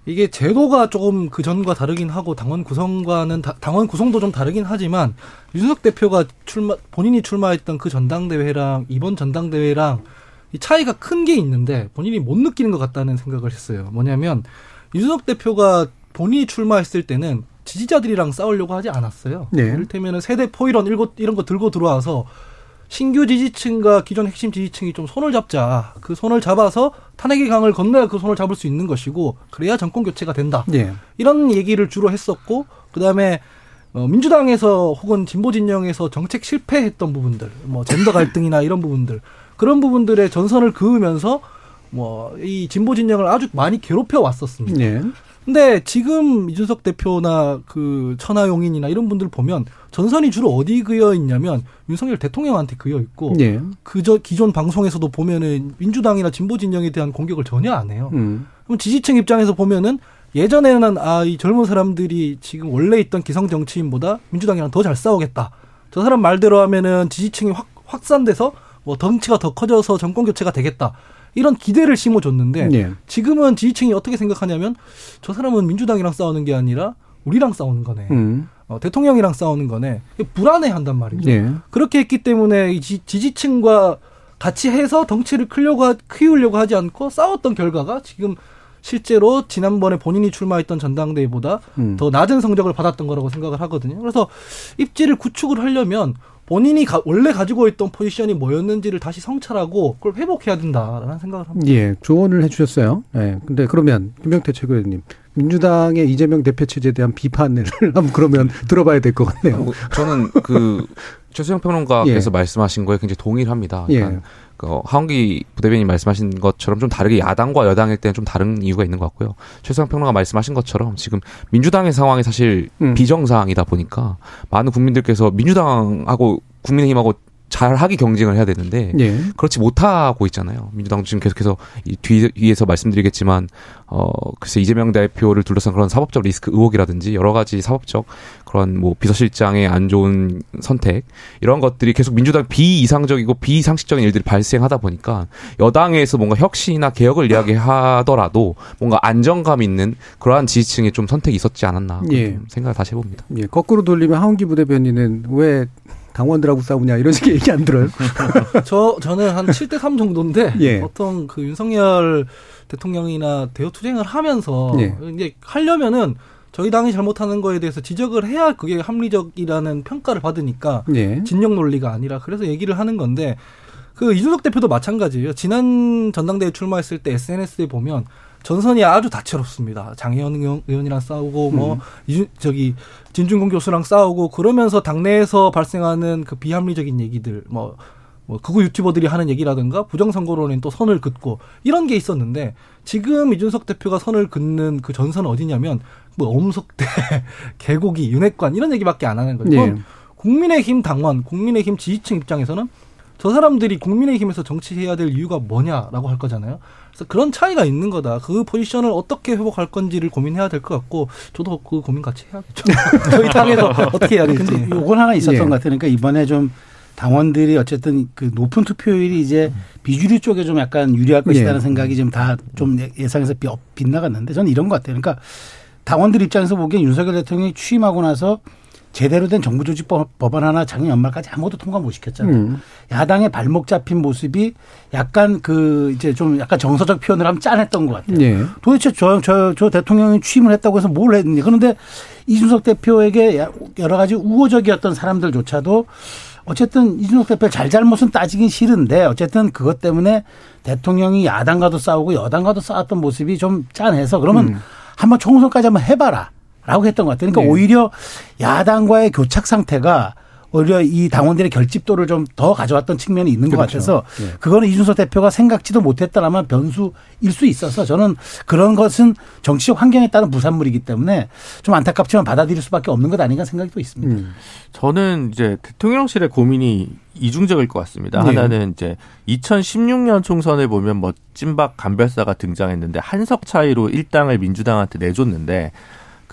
이게 제도가 조금 그 전과 다르긴 하고 당원 구성과는 다, 당원 구성도 좀 다르긴 하지만 이준석 대표가 출마 본인이 출마했던 그 전당대회랑 이번 전당대회랑 이 차이가 큰 게 있는데 본인이 못 느끼는 것 같다는 생각을 했어요. 뭐냐면 이준석 대표가 본인이 출마했을 때는 지지자들이랑 싸우려고 하지 않았어요. 네. 이를테면 세대 포이론 이런 거 들고 들어와서 신규 지지층과 기존 핵심 지지층이 좀 손을 잡자. 그 손을 잡아서 탄핵의 강을 건너야 그 손을 잡을 수 있는 것이고 그래야 정권 교체가 된다. 예. 이런 얘기를 주로 했었고 그다음에 어, 민주당에서 혹은 진보 진영에서 정책 실패했던 부분들, 뭐 젠더 갈등이나 이런 부분들 그런 부분들의 전선을 그으면서 뭐 이 진보 진영을 아주 많이 괴롭혀 왔었습니다. 예. 근데 지금 이준석 대표나 그 천하용인이나 이런 분들 보면 전선이 주로 어디 그여 있냐면 윤석열 대통령한테 그여 있고 예. 그저 기존 방송에서도 보면은 민주당이나 진보 진영에 대한 공격을 전혀 안 해요. 음. 그럼 지지층 입장에서 보면은 예전에는 아 이 젊은 사람들이 지금 원래 있던 기성 정치인보다 민주당이랑 더 잘 싸우겠다. 저 사람 말대로 하면은 지지층이 확 확산돼서 뭐 덩치가 더 커져서 정권 교체가 되겠다. 이런 기대를 심어줬는데 네. 지금은 지지층이 어떻게 생각하냐면 저 사람은 민주당이랑 싸우는 게 아니라 우리랑 싸우는 거네. 음. 어, 대통령이랑 싸우는 거네. 불안해한단 말이죠. 네. 그렇게 했기 때문에 이 지, 지층과 같이 해서 덩치를 크려고 하, 키우려고 하지 않고 싸웠던 결과가 지금 실제로 지난번에 본인이 출마했던 전당대회보다 음. 더 낮은 성적을 받았던 거라고 생각을 하거든요. 그래서 입지를 구축을 하려면 본인이 가, 원래 가지고 있던 포지션이 뭐였는지를 다시 성찰하고 그걸 회복해야 된다라는 생각을 합니다. 예, 조언을 해주셨어요. 예, 근데 그러면 김명태 최고위원님 민주당의 이재명 대표 체제에 대한 비판을 한번 그러면 들어봐야 될 것 같네요. 뭐, 저는 그 최수영 평론가께서 예. 말씀하신 거에 굉장히 동의를 합니다. 그러니까 예. 그 하원기 부대변인 말씀하신 것처럼 좀 다르게 야당과 여당일 때는 좀 다른 이유가 있는 것 같고요. 최수영 평론가 말씀하신 것처럼 지금 민주당의 상황이 사실 음. 비정상이다 보니까 많은 국민들께서 민주당하고 국민의힘하고 잘하기 경쟁을 해야 되는데 예. 그렇지 못하고 있잖아요. 민주당 지금 계속해서 이 뒤에서 말씀드리겠지만 어 글쎄 이재명 대표를 둘러싼 그런 사법적 리스크 의혹이라든지 여러 가지 사법적 그런 뭐 비서실장의 안 좋은 선택 이런 것들이 계속 민주당 비이상적이고 비상식적인 일들이 발생하다 보니까 여당에서 뭔가 혁신이나 개혁을 이야기하더라도 뭔가 안정감 있는 그러한 지지층의 좀 선택이 있었지 않았나 예. 생각을 다시 해봅니다. 예. 거꾸로 돌리면 하원기 부대변인은 왜 당원들하고 싸우냐 이런 식의 얘기 안 들어요? 저 저는 한 7대 3 정도인데 예. 보통 그 윤석열 대통령이나 대우 투쟁을 하면서 예. 이제 하려면은 저희 당이 잘못하는 거에 대해서 지적을 해야 그게 합리적이라는 평가를 받으니까 예. 진영 논리가 아니라 그래서 얘기를 하는 건데 그 이준석 대표도 마찬가지예요. 지난 전당대회 출마했을 때 SNS에 보면 전선이 아주 다채롭습니다. 장혜원 의원이랑 싸우고 뭐 음. 이준 저기 진중권 교수랑 싸우고 그러면서 당내에서 발생하는 그 비합리적인 얘기들 뭐. 뭐 극우 유튜버들이 하는 얘기라든가 부정선거론엔 또 선을 긋고 이런 게 있었는데 지금 이준석 대표가 선을 긋는 그 전선은 어디냐면 뭐 엄석대, 개고기, 윤핵관 이런 얘기밖에 안 하는 거예요. 네. 국민의힘 당원, 국민의힘 지지층 입장에서는 저 사람들이 국민의힘에서 정치해야 될 이유가 뭐냐라고 할 거잖아요. 그래서 그런 차이가 있는 거다. 그 포지션을 어떻게 회복할 건지를 고민해야 될 것 같고 저도 그 고민 같이 해야겠죠. 저희 당에서 어떻게 해야 될지. 근데 요건 하나 있었던 예. 것 같아요. 그러니까 이번에 좀 당원들이 어쨌든 그 높은 투표율이 이제 비주류 쪽에 좀 약간 유리할 것이라는 예. 생각이 좀 다좀 좀 예상에서 빗나갔는데 저는 이런 것 같아요. 그러니까 당원들 입장에서 보기엔 윤석열 대통령이 취임하고 나서 제대로 된 정부 조직 법안 하나 작년 연말까지 아무것도 통과 못 시켰잖아요. 음. 야당의 발목 잡힌 모습이 약간 그 이제 좀 약간 정서적 표현을 하면 짠했던 것 같아요. 네. 도대체 저, 저, 저 대통령이 취임을 했다고 해서 뭘 했는지. 그런데 이준석 대표에게 여러 가지 우호적이었던 사람들조차도 어쨌든 이준석 대표 잘잘못은 따지긴 싫은데 어쨌든 그것 때문에 대통령이 야당과도 싸우고 여당과도 싸웠던 모습이 좀 짠해서 그러면 음. 한번 총선까지 한번 해봐라. 라고 했던 것 같아요. 그러니까 네. 오히려 야당과의 교착 상태가 오히려 이 당원들의 결집도를 좀 더 가져왔던 측면이 있는 그렇죠. 것 같아서 네. 그거는 이준석 대표가 생각지도 못했다라면 변수일 수 있어서 저는 그런 것은 정치적 환경에 따른 부산물이기 때문에 좀 안타깝지만 받아들일 수밖에 없는 것 아닌가 생각이 또 있습니다. 음. 저는 이제 대통령실의 고민이 이중적일 것 같습니다. 네. 하나는 이제 2016년 총선을 보면 뭐 찐박 간별사가 등장했는데 한석 차이로 일당을 민주당한테 내줬는데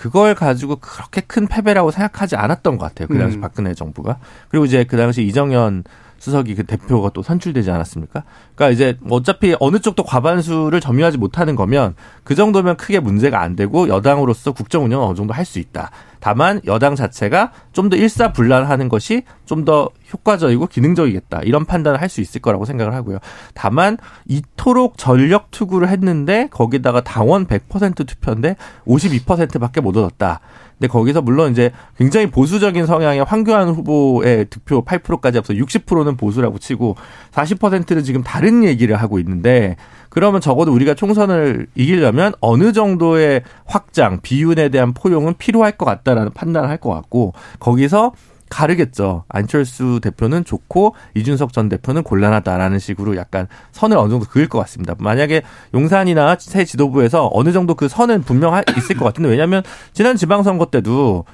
그걸 가지고 그렇게 큰 패배라고 생각하지 않았던 것 같아요. 그 당시 음. 박근혜 정부가. 그리고 이제 그 당시 이정현 수석이 그 대표가 또 선출되지 않았습니까? 그러니까 이제 어차피 어느 쪽도 과반수를 점유하지 못하는 거면 그 정도면 크게 문제가 안 되고 여당으로서 국정 운영은 어느 정도 할 수 있다. 다만 여당 자체가 좀 더 일사불란하는 것이 좀 더 효과적이고 기능적이겠다 이런 판단을 할 수 있을 거라고 생각을 하고요. 다만 이토록 전력 투구를 했는데 거기다가 당원 100% 투표인데 52%밖에 못 얻었다. 근데 거기서 물론 이제 굉장히 보수적인 성향의 황교안 후보의 득표 8%까지 앞서 60%는 보수라고 치고 40%는 지금 다른 얘기를 하고 있는데 그러면 적어도 우리가 총선을 이기려면 어느 정도의 확장, 비윤에 대한 포용은 필요할 것 같다라는 판단을 할 것 같고 거기서 가르겠죠. 안철수 대표는 좋고 이준석 전 대표는 곤란하다라는 식으로 약간 선을 어느 정도 그을 것 같습니다. 만약에 용산이나 새 지도부에서 어느 정도 그 선은 분명 있을 것 같은데 왜냐하면 지난 지방선거 때도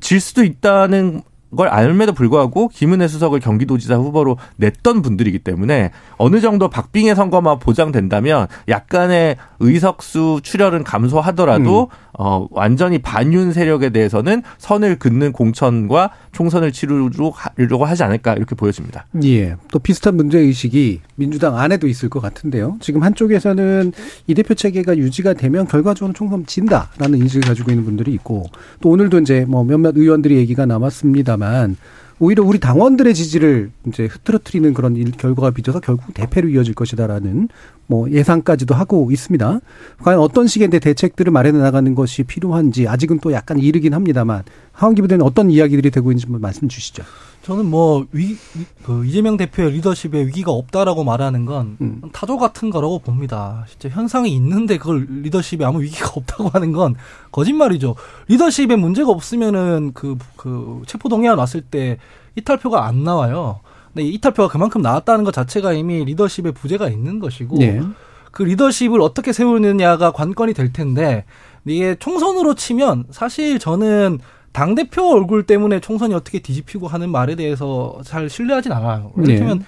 질 수도 있다는 걸 알면에도 불구하고 김은혜 수석을 경기도지사 후보로 냈던 분들이기 때문에 어느 정도 박빙의 선거만 보장된다면 약간의 의석수 출혈은 감소하더라도 음. 어 완전히 반윤 세력에 대해서는 선을 긋는 공천과 총선을 치르려고 하지 않을까 이렇게 보여집니다. 예. 또 비슷한 문제 의식이 민주당 안에도 있을 것 같은데요. 지금 한쪽에서는 이 대표 체계가 유지가 되면 결과적으로 총선 진다라는 인식을 가지고 있는 분들이 있고 또 오늘도 이제 뭐 몇몇 의원들의 얘기가 남았습니다 만 오히려 우리 당원들의 지지를 이제 흐트러트리는 그런 일, 결과가 빚어서 결국 대패로 이어질 것이다라는 뭐 예상까지도 하고 있습니다. 과연 어떤 식의 대책들을 마련해 나가는 것이 필요한지 아직은 또 약간 이르긴 합니다만 하원기 부대는 어떤 이야기들이 되고 있는지 말씀 주시죠. 저는 뭐 위, 그 이재명 대표의 리더십에 위기가 없다라고 말하는 건 음. 타조 같은 거라고 봅니다. 진짜 현상이 있는데 그걸 리더십에 아무 위기가 없다고 하는 건 거짓말이죠. 리더십에 문제가 없으면은 그, 그 체포동의안 왔을 때 이탈표가 안 나와요. 근데 이탈표가 그만큼 나왔다는 것 자체가 이미 리더십에 부재가 있는 것이고 네. 그 리더십을 어떻게 세우느냐가 관건이 될 텐데 이게 총선으로 치면 사실 저는 당 대표 얼굴 때문에 총선이 어떻게 뒤집히고 하는 말에 대해서 잘 신뢰하진 않아요. 이를테면 네.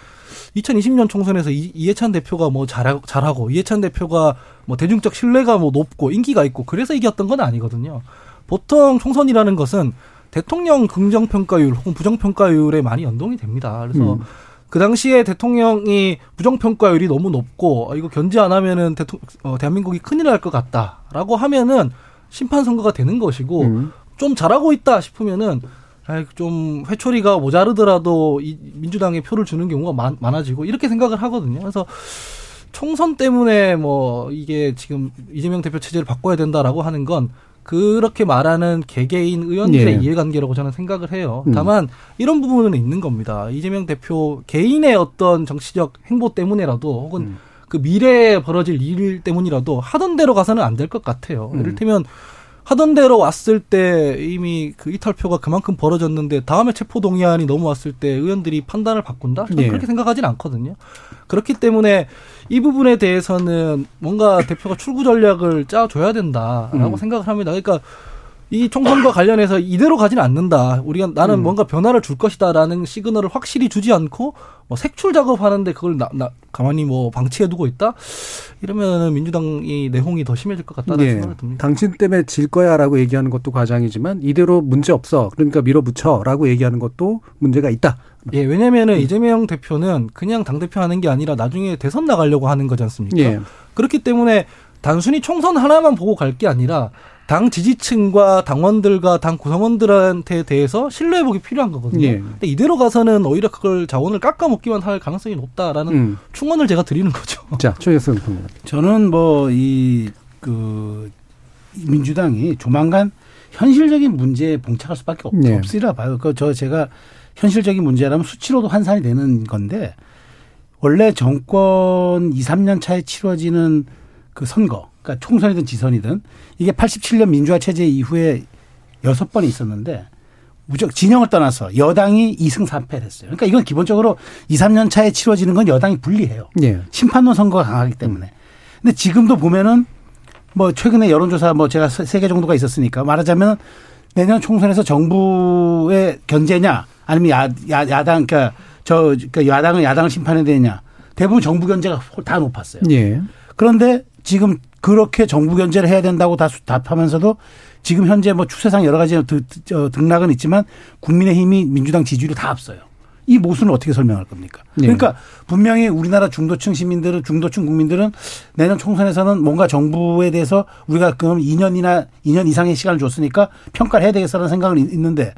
2020년 총선에서 이, 이해찬 대표가 뭐 잘하고, 잘하고 이해찬 대표가 뭐 대중적 신뢰가 뭐 높고 인기가 있고 그래서 이겼던 건 아니거든요. 보통 총선이라는 것은 대통령 긍정 평가율 혹은 부정 평가율에 많이 연동이 됩니다. 그래서 음. 그 당시에 대통령이 부정 평가율이 너무 높고 어, 이거 견제 안 하면은 대통령, 어, 대한민국이 큰일 날 것 같다라고 하면은 심판 선거가 되는 것이고 음. 좀 잘하고 있다 싶으면은 좀 회초리가 모자르더라도 이 민주당에 표를 주는 경우가 많, 많아지고 이렇게 생각을 하거든요. 그래서 총선 때문에 뭐 이게 지금 이재명 대표 체제를 바꿔야 된다라고 하는 건 그렇게 말하는 개개인 의원들의 예. 이해관계라고 저는 생각을 해요. 음. 다만 이런 부분은 있는 겁니다. 이재명 대표 개인의 어떤 정치적 행보 때문에라도 혹은 음. 그 미래에 벌어질 일 때문이라도 하던 대로 가서는 안 될 것 같아요. 음. 이를테면 하던 대로 왔을 때 이미 그 이탈표가 그만큼 벌어졌는데 다음에 체포 동의안이 넘어왔을 때 의원들이 판단을 바꾼다? 저는 네. 그렇게 생각하지는 않거든요. 그렇기 때문에 이 부분에 대해서는 뭔가 대표가 출구 전략을 짜줘야 된다라고 음. 생각을 합니다. 그러니까 이 총선과 관련해서 이대로 가지는 않는다. 우리가 나는 음. 뭔가 변화를 줄 것이다라는 시그널을 확실히 주지 않고 뭐 색출 작업하는데 그걸 나, 나 가만히 뭐 방치해 두고 있다. 이러면 민주당이 내홍이 더 심해질 것 같다는 네. 생각이 듭니다. 당신 때문에 질 거야라고 얘기하는 것도 과장이지만 이대로 문제 없어. 그러니까 밀어붙여라고 얘기하는 것도 문제가 있다. 예, 왜냐면은 음. 이재명 대표는 그냥 당 대표 하는 게 아니라 나중에 대선 나가려고 하는 거지 않습니까? 예. 그렇기 때문에 단순히 총선 하나만 보고 갈 게 아니라 당 지지층과 당원들과 당 구성원들한테 대해서 신뢰회복이 필요한 거거든요. 예. 근데 이대로 가서는 오히려 그걸 자원을 깎아먹기만 할 가능성이 높다라는 음. 충원을 제가 드리는 거죠. 자, 최혜성 저는 뭐 이 그 민주당이 조만간 현실적인 문제에 봉착할 수밖에 없, 네. 없으리라 봐요. 그저 제가 현실적인 문제라면 수치로도 환산이 되는 건데 원래 정권 2, 3년 차에 치러지는 그 선거 그러니까 총선이든 지선이든 이게 87년 민주화 체제 이후에 여섯 번이 있었는데 무적 진영을 떠나서 여당이 2승 3패를 했어요. 그러니까 이건 기본적으로 2, 3년 차에 치러지는 건 여당이 불리해요. 예. 심판론 선거가 강하기 때문에. 근데 지금도 보면은 뭐 최근에 여론조사 뭐 제가 세 개 정도가 있었으니까 말하자면 내년 총선에서 정부의 견제냐 아니면 야, 야, 야당 그러니까 저 그러니까 야당은 야당을 심판해야 되냐 대부분 정부 견제가 다 높았어요. 예. 그런데 지금 그렇게 정부 견제를 해야 된다고 다 답하면서도 지금 현재 뭐 추세상 여러 가지 등락은 있지만 국민의힘이 민주당 지지율이 다 앞서요. 이 모순을 어떻게 설명할 겁니까? 네. 그러니까 분명히 우리나라 중도층 시민들은 중도층 국민들은 내년 총선에서는 뭔가 정부에 대해서 우리가 그럼 2년이나 2년 이상의 시간을 줬으니까 평가를 해야 되겠다는 생각은 있는데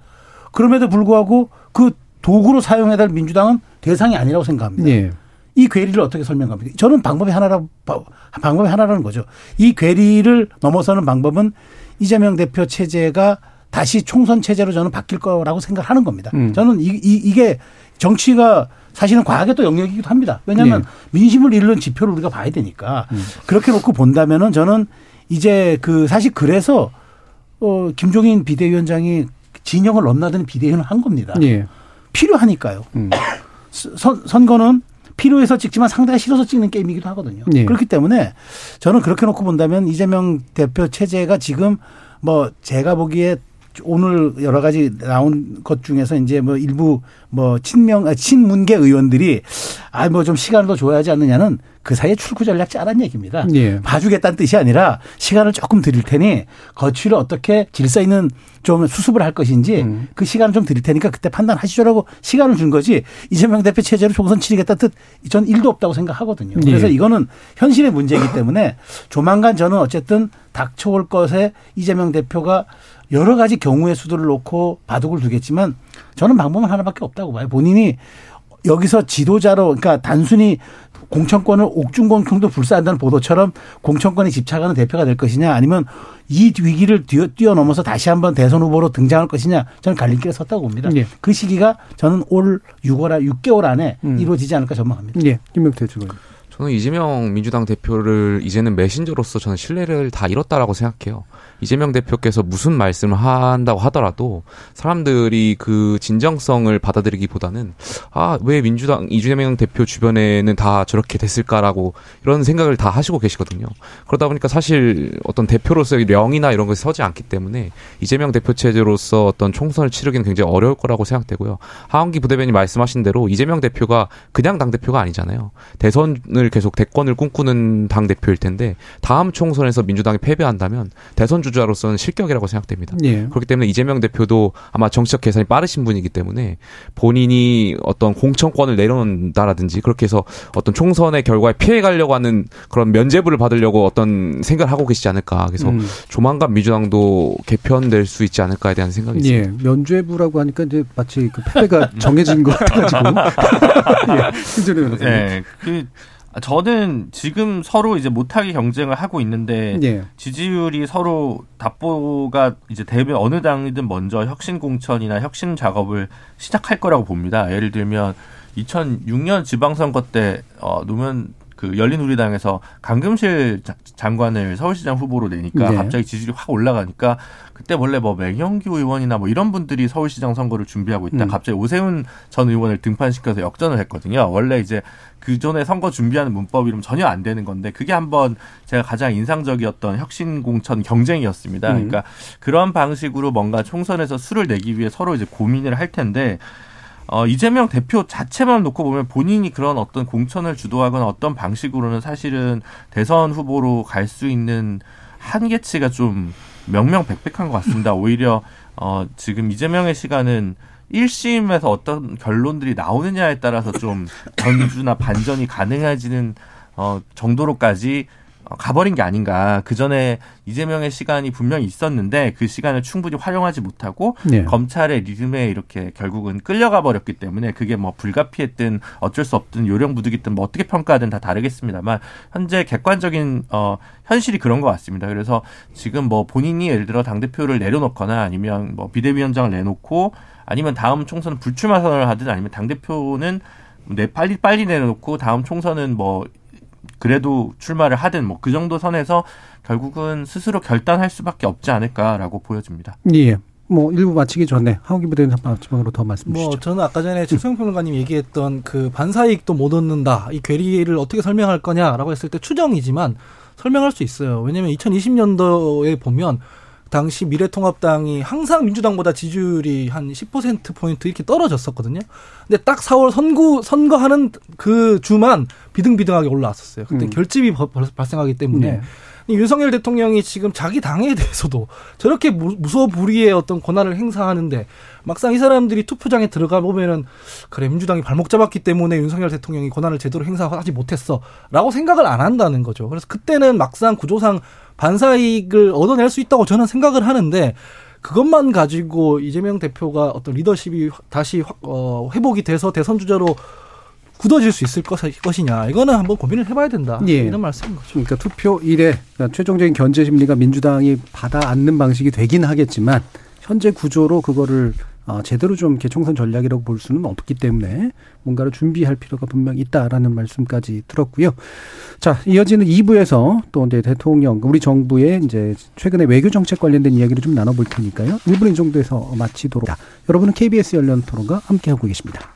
그럼에도 불구하고 그 도구로 사용해야 될 민주당은 대상이 아니라고 생각합니다. 네. 이 괴리를 어떻게 설명합니까? 저는 방법이 하나라 방법이 하나라는 거죠. 이 괴리를 넘어서는 방법은 이재명 대표 체제가 다시 총선 체제로 저는 바뀔 거라고 생각하는 겁니다. 음. 저는 이, 이, 이 게 정치가 사실은 과학의 또 영역이기도 합니다. 왜냐하면 네. 민심을 잃는 지표를 우리가 봐야 되니까 음. 그렇게 놓고 본다면은 저는 이제 그 사실 그래서 어 김종인 비대위원장이 진영을 넘나드는 비대위원을 한 겁니다. 네. 필요하니까요. 음. 선, 선거는 필요해서 찍지만 상대가 싫어서 찍는 게임이기도 하거든요. 네. 그렇기 때문에 저는 그렇게 놓고 본다면 이재명 대표 체제가 지금 뭐 제가 보기에 오늘 여러 가지 나온 것 중에서 이제 뭐 일부 뭐 친명 아, 친문계 의원들이 아 뭐 좀 시간을 더 줘야 하지 않느냐는 그 사이에 출구 전략 짜란 얘기입니다. 예. 봐주겠다는 뜻이 아니라 시간을 조금 드릴 테니 거취를 어떻게 질서 있는 좀 수습을 할 것인지 음. 그 시간을 좀 드릴 테니까 그때 판단하시죠라고 시간을 준 거지 이재명 대표 체제로 총선 치르겠다 뜻전 일도 없다고 생각하거든요. 그래서 예. 이거는 현실의 문제이기 때문에 조만간 저는 어쨌든 닥쳐올 것에 이재명 대표가 여러 가지 경우의 수들을 놓고 바둑을 두겠지만 저는 방법은 하나밖에 없다고 봐요. 본인이 여기서 지도자로 그러니까 단순히 공천권을 옥중공청도 불사한다는 보도처럼 공천권에 집착하는 대표가 될 것이냐 아니면 이 위기를 뛰어, 뛰어 넘어서 다시 한번 대선 후보로 등장할 것이냐 저는 갈림길에 섰다고 봅니다. 예. 그 시기가 저는 올 6월 6개월 안에 음. 이루어지지 않을까 전망합니다. 예. 김명태 주관. 저는 이재명 민주당 대표를 이제는 메신저로서 저는 신뢰를 다 잃었다라고 생각해요. 이재명 대표께서 무슨 말씀을 한다고 하더라도 사람들이 그 진정성을 받아들이기보다는 아 왜 민주당 이재명 대표 주변에는 다 저렇게 됐을까라고 이런 생각을 다 하시고 계시거든요. 그러다 보니까 사실 어떤 대표로서의 명이나 이런 것이 서지 않기 때문에 이재명 대표 체제로서 어떤 총선을 치르기는 굉장히 어려울 거라고 생각되고요. 하원기 부대변인 말씀하신 대로 이재명 대표가 그냥 당 대표가 아니잖아요. 대선을 계속 대권을 꿈꾸는 당 대표일 텐데 다음 총선에서 민주당이 패배한다면 대선 주자로서는 실격이라고 생각됩니다. 예. 그렇기 때문에 이재명 대표도 아마 정치적 계산이 빠르신 분이기 때문에 본인이 어떤 공천권을 내려놓는다라든지 그렇게 해서 어떤 총선의 결과에 피해 가려고 하는 그런 면죄부를 받으려고 어떤 생각을 하고 계시지 않을까. 그래서 음. 조만간 민주당도 개편될 수 있지 않을까에 대한 생각이 예. 있습니다. 예. 면죄부라고 하니까 이제 마치 그 패배가 정해진 것 같아가지고. 예. 네. 그 저는 지금 서로 이제 못하게 경쟁을 하고 있는데 예. 지지율이 서로 답보가 이제 대면 어느 당이든 먼저 혁신 공천이나 혁신 작업을 시작할 거라고 봅니다. 예를 들면 2006년 지방선거 때 어, 노무현 그 열린우리당에서 강금실 장관을 서울시장 후보로 내니까 네. 갑자기 지지율이 확 올라가니까 그때 원래 뭐 맹영규 의원이나 뭐 이런 분들이 서울시장 선거를 준비하고 있다 음. 갑자기 오세훈 전 의원을 등판시켜서 역전을 했거든요. 원래 이제 그 전에 선거 준비하는 문법 이름 전혀 안 되는 건데 그게 한번 제가 가장 인상적이었던 혁신 공천 경쟁이었습니다. 음. 그러니까 그런 방식으로 뭔가 총선에서 수를 내기 위해 서로 이제 고민을 할 텐데 어, 이재명 대표 자체만 놓고 보면 본인이 그런 어떤 공천을 주도하거나 어떤 방식으로는 사실은 대선 후보로 갈 수 있는 한계치가 좀 명명백백한 것 같습니다. 오히려 어, 지금 이재명의 시간은 1심에서 어떤 결론들이 나오느냐에 따라서 좀 전주나 반전이 가능해지는 어, 정도로까지 어, 가버린 게 아닌가. 그 전에 이재명의 시간이 분명히 있었는데 그 시간을 충분히 활용하지 못하고 네. 검찰의 리듬에 이렇게 결국은 끌려가 버렸기 때문에 그게 뭐 불가피했든 어쩔 수 없든 요령부득이든 뭐 어떻게 평가하든 다 다르겠습니다만 현재 객관적인 어 현실이 그런 것 같습니다. 그래서 지금 뭐 본인이 예를 들어 당 대표를 내려놓거나 아니면 뭐 비대위원장을 내놓고 아니면 다음 총선은 불출마 선언을 하든 아니면 당 대표는 네 빨리 빨리 내려놓고 다음 총선은 뭐 그래도 출마를 하든 뭐 그 정도 선에서 결국은 스스로 결단할 수밖에 없지 않을까라고 보여집니다. 예. 뭐 일부 마치기 전에 하우기 부대는 마지막으로 더 말씀 주시죠. 뭐 저는 아까 전에 최성 평론가님 얘기했던 그 반사이익도 못 얻는다. 이 괴리를 어떻게 설명할 거냐라고 했을 때 추정이지만 설명할 수 있어요. 왜냐하면 2020년도에 보면 당시 미래통합당이 항상 민주당보다 지지율이 한 10% 포인트 이렇게 떨어졌었거든요. 근데 딱 4월 선거 선거하는 그 주만 비등비등하게 올라왔었어요. 그때 음. 결집이 발생하기 때문에 네. 윤석열 대통령이 지금 자기 당에 대해서도 저렇게 무소불위의 어떤 권한을 행사하는데 막상 이 사람들이 투표장에 들어가 보면은 그래 민주당이 발목 잡았기 때문에 윤석열 대통령이 권한을 제대로 행사하지 못했어라고 생각을 안 한다는 거죠. 그래서 그때는 막상 구조상 반사 이익을 얻어낼 수 있다고 저는 생각을 하는데 그것만 가지고 이재명 대표가 어떤 리더십이 다시 어, 회복이 돼서 대선 주자로 굳어질 수 있을 것이냐 이거는 한번 고민을 해봐야 된다 예. 이런 말씀인 거죠. 그러니까 투표 일에 그러니까 최종적인 견제 심리가 민주당이 받아 안는 방식이 되긴 하겠지만 현재 구조로 그거를 어, 제대로 좀 이렇게 총선 전략이라고 볼 수는 없기 때문에 뭔가를 준비할 필요가 분명 있다라는 말씀까지 들었고요. 자, 이어지는 2부에서 또 이제 대통령, 우리 정부의 이제 최근에 외교 정책 관련된 이야기를 좀 나눠볼 테니까요. 1부는 이 정도에서 마치도록. 여러분은 KBS 열린 토론과 함께하고 계십니다.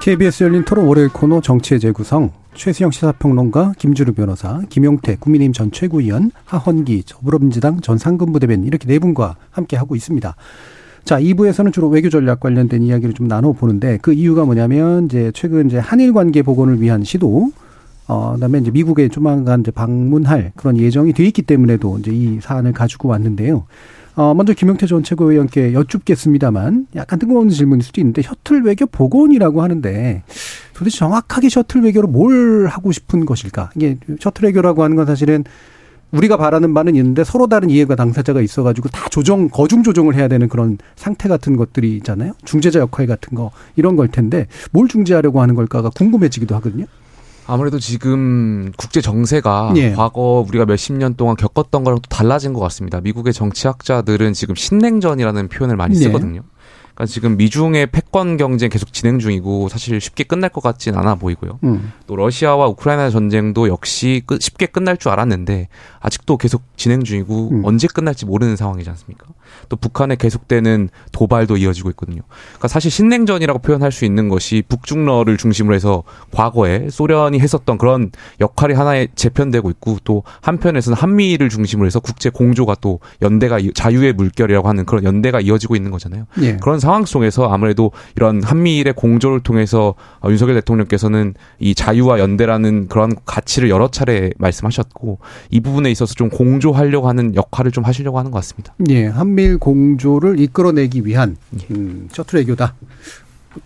KBS 열린 토론 월요일 코너 정치의 재구성 최수영 시사평론가 김주루 변호사 김용태 국민의힘 전 최고위원 하헌기 더불어민주당 전 상근부 대변인 이렇게 네 분과 함께 하고 있습니다. 자, 2부에서는 주로 외교 전략 관련된 이야기를 좀 나눠 보는데 그 이유가 뭐냐면 이제 최근 이제 한일 관계 복원을 위한 시도 어, 그다음에 이제 미국에 조만간 이제 방문할 그런 예정이 돼 있기 때문에도 이제 이 사안을 가지고 왔는데요. 어, 먼저 김영태 전 최고위원께 여쭙겠습니다만 약간 뜬금없는 질문일 수도 있는데 셔틀 외교 복원이라고 하는데 도대체 정확하게 셔틀 외교로 뭘 하고 싶은 것일까? 이게 셔틀 외교라고 하는 건 사실은 우리가 바라는 바는 있는데 서로 다른 이해가 당사자가 있어가지고 다 조정, 거중 조정을 해야 되는 그런 상태 같은 것들이 있잖아요. 중재자 역할 같은 거, 이런 걸 텐데 뭘 중재하려고 하는 걸까가 궁금해지기도 하거든요. 아무래도 지금 국제 정세가 예. 과거 우리가 몇십 년 동안 겪었던 거랑 또 달라진 것 같습니다. 미국의 정치학자들은 지금 신냉전이라는 표현을 많이 예. 쓰거든요. 예. 그러니까 지금 미중의 패권 경쟁 계속 진행 중이고 사실 쉽게 끝날 것 같진 않아 보이고요. 음. 또 러시아와 우크라이나 전쟁도 역시 쉽게 끝날 줄 알았는데 아직도 계속 진행 중이고 음. 언제 끝날지 모르는 상황이지 않습니까? 또 북한에 계속되는 도발도 이어지고 있거든요. 그러니까 사실 신냉전이라고 표현할 수 있는 것이 북중러를 중심으로 해서 과거에 소련이 했었던 그런 역할이 하나에 재편되고 있고 또 한편에서는 한미를 중심으로 해서 국제 공조가 또 연대가 자유의 물결이라고 하는 그런 연대가 이어지고 있는 거잖아요. 예. 그런 상황 속에서 아무래도 이런 한미일의 공조를 통해서 어, 윤석열 대통령께서는 이 자유와 연대라는 그런 가치를 여러 차례 말씀하셨고 이 부분에 있어서 좀 공조하려고 하는 역할을 좀 하시려고 하는 것 같습니다. 예, 한미일 공조를 이끌어내기 위한 음, 셔틀 외교다.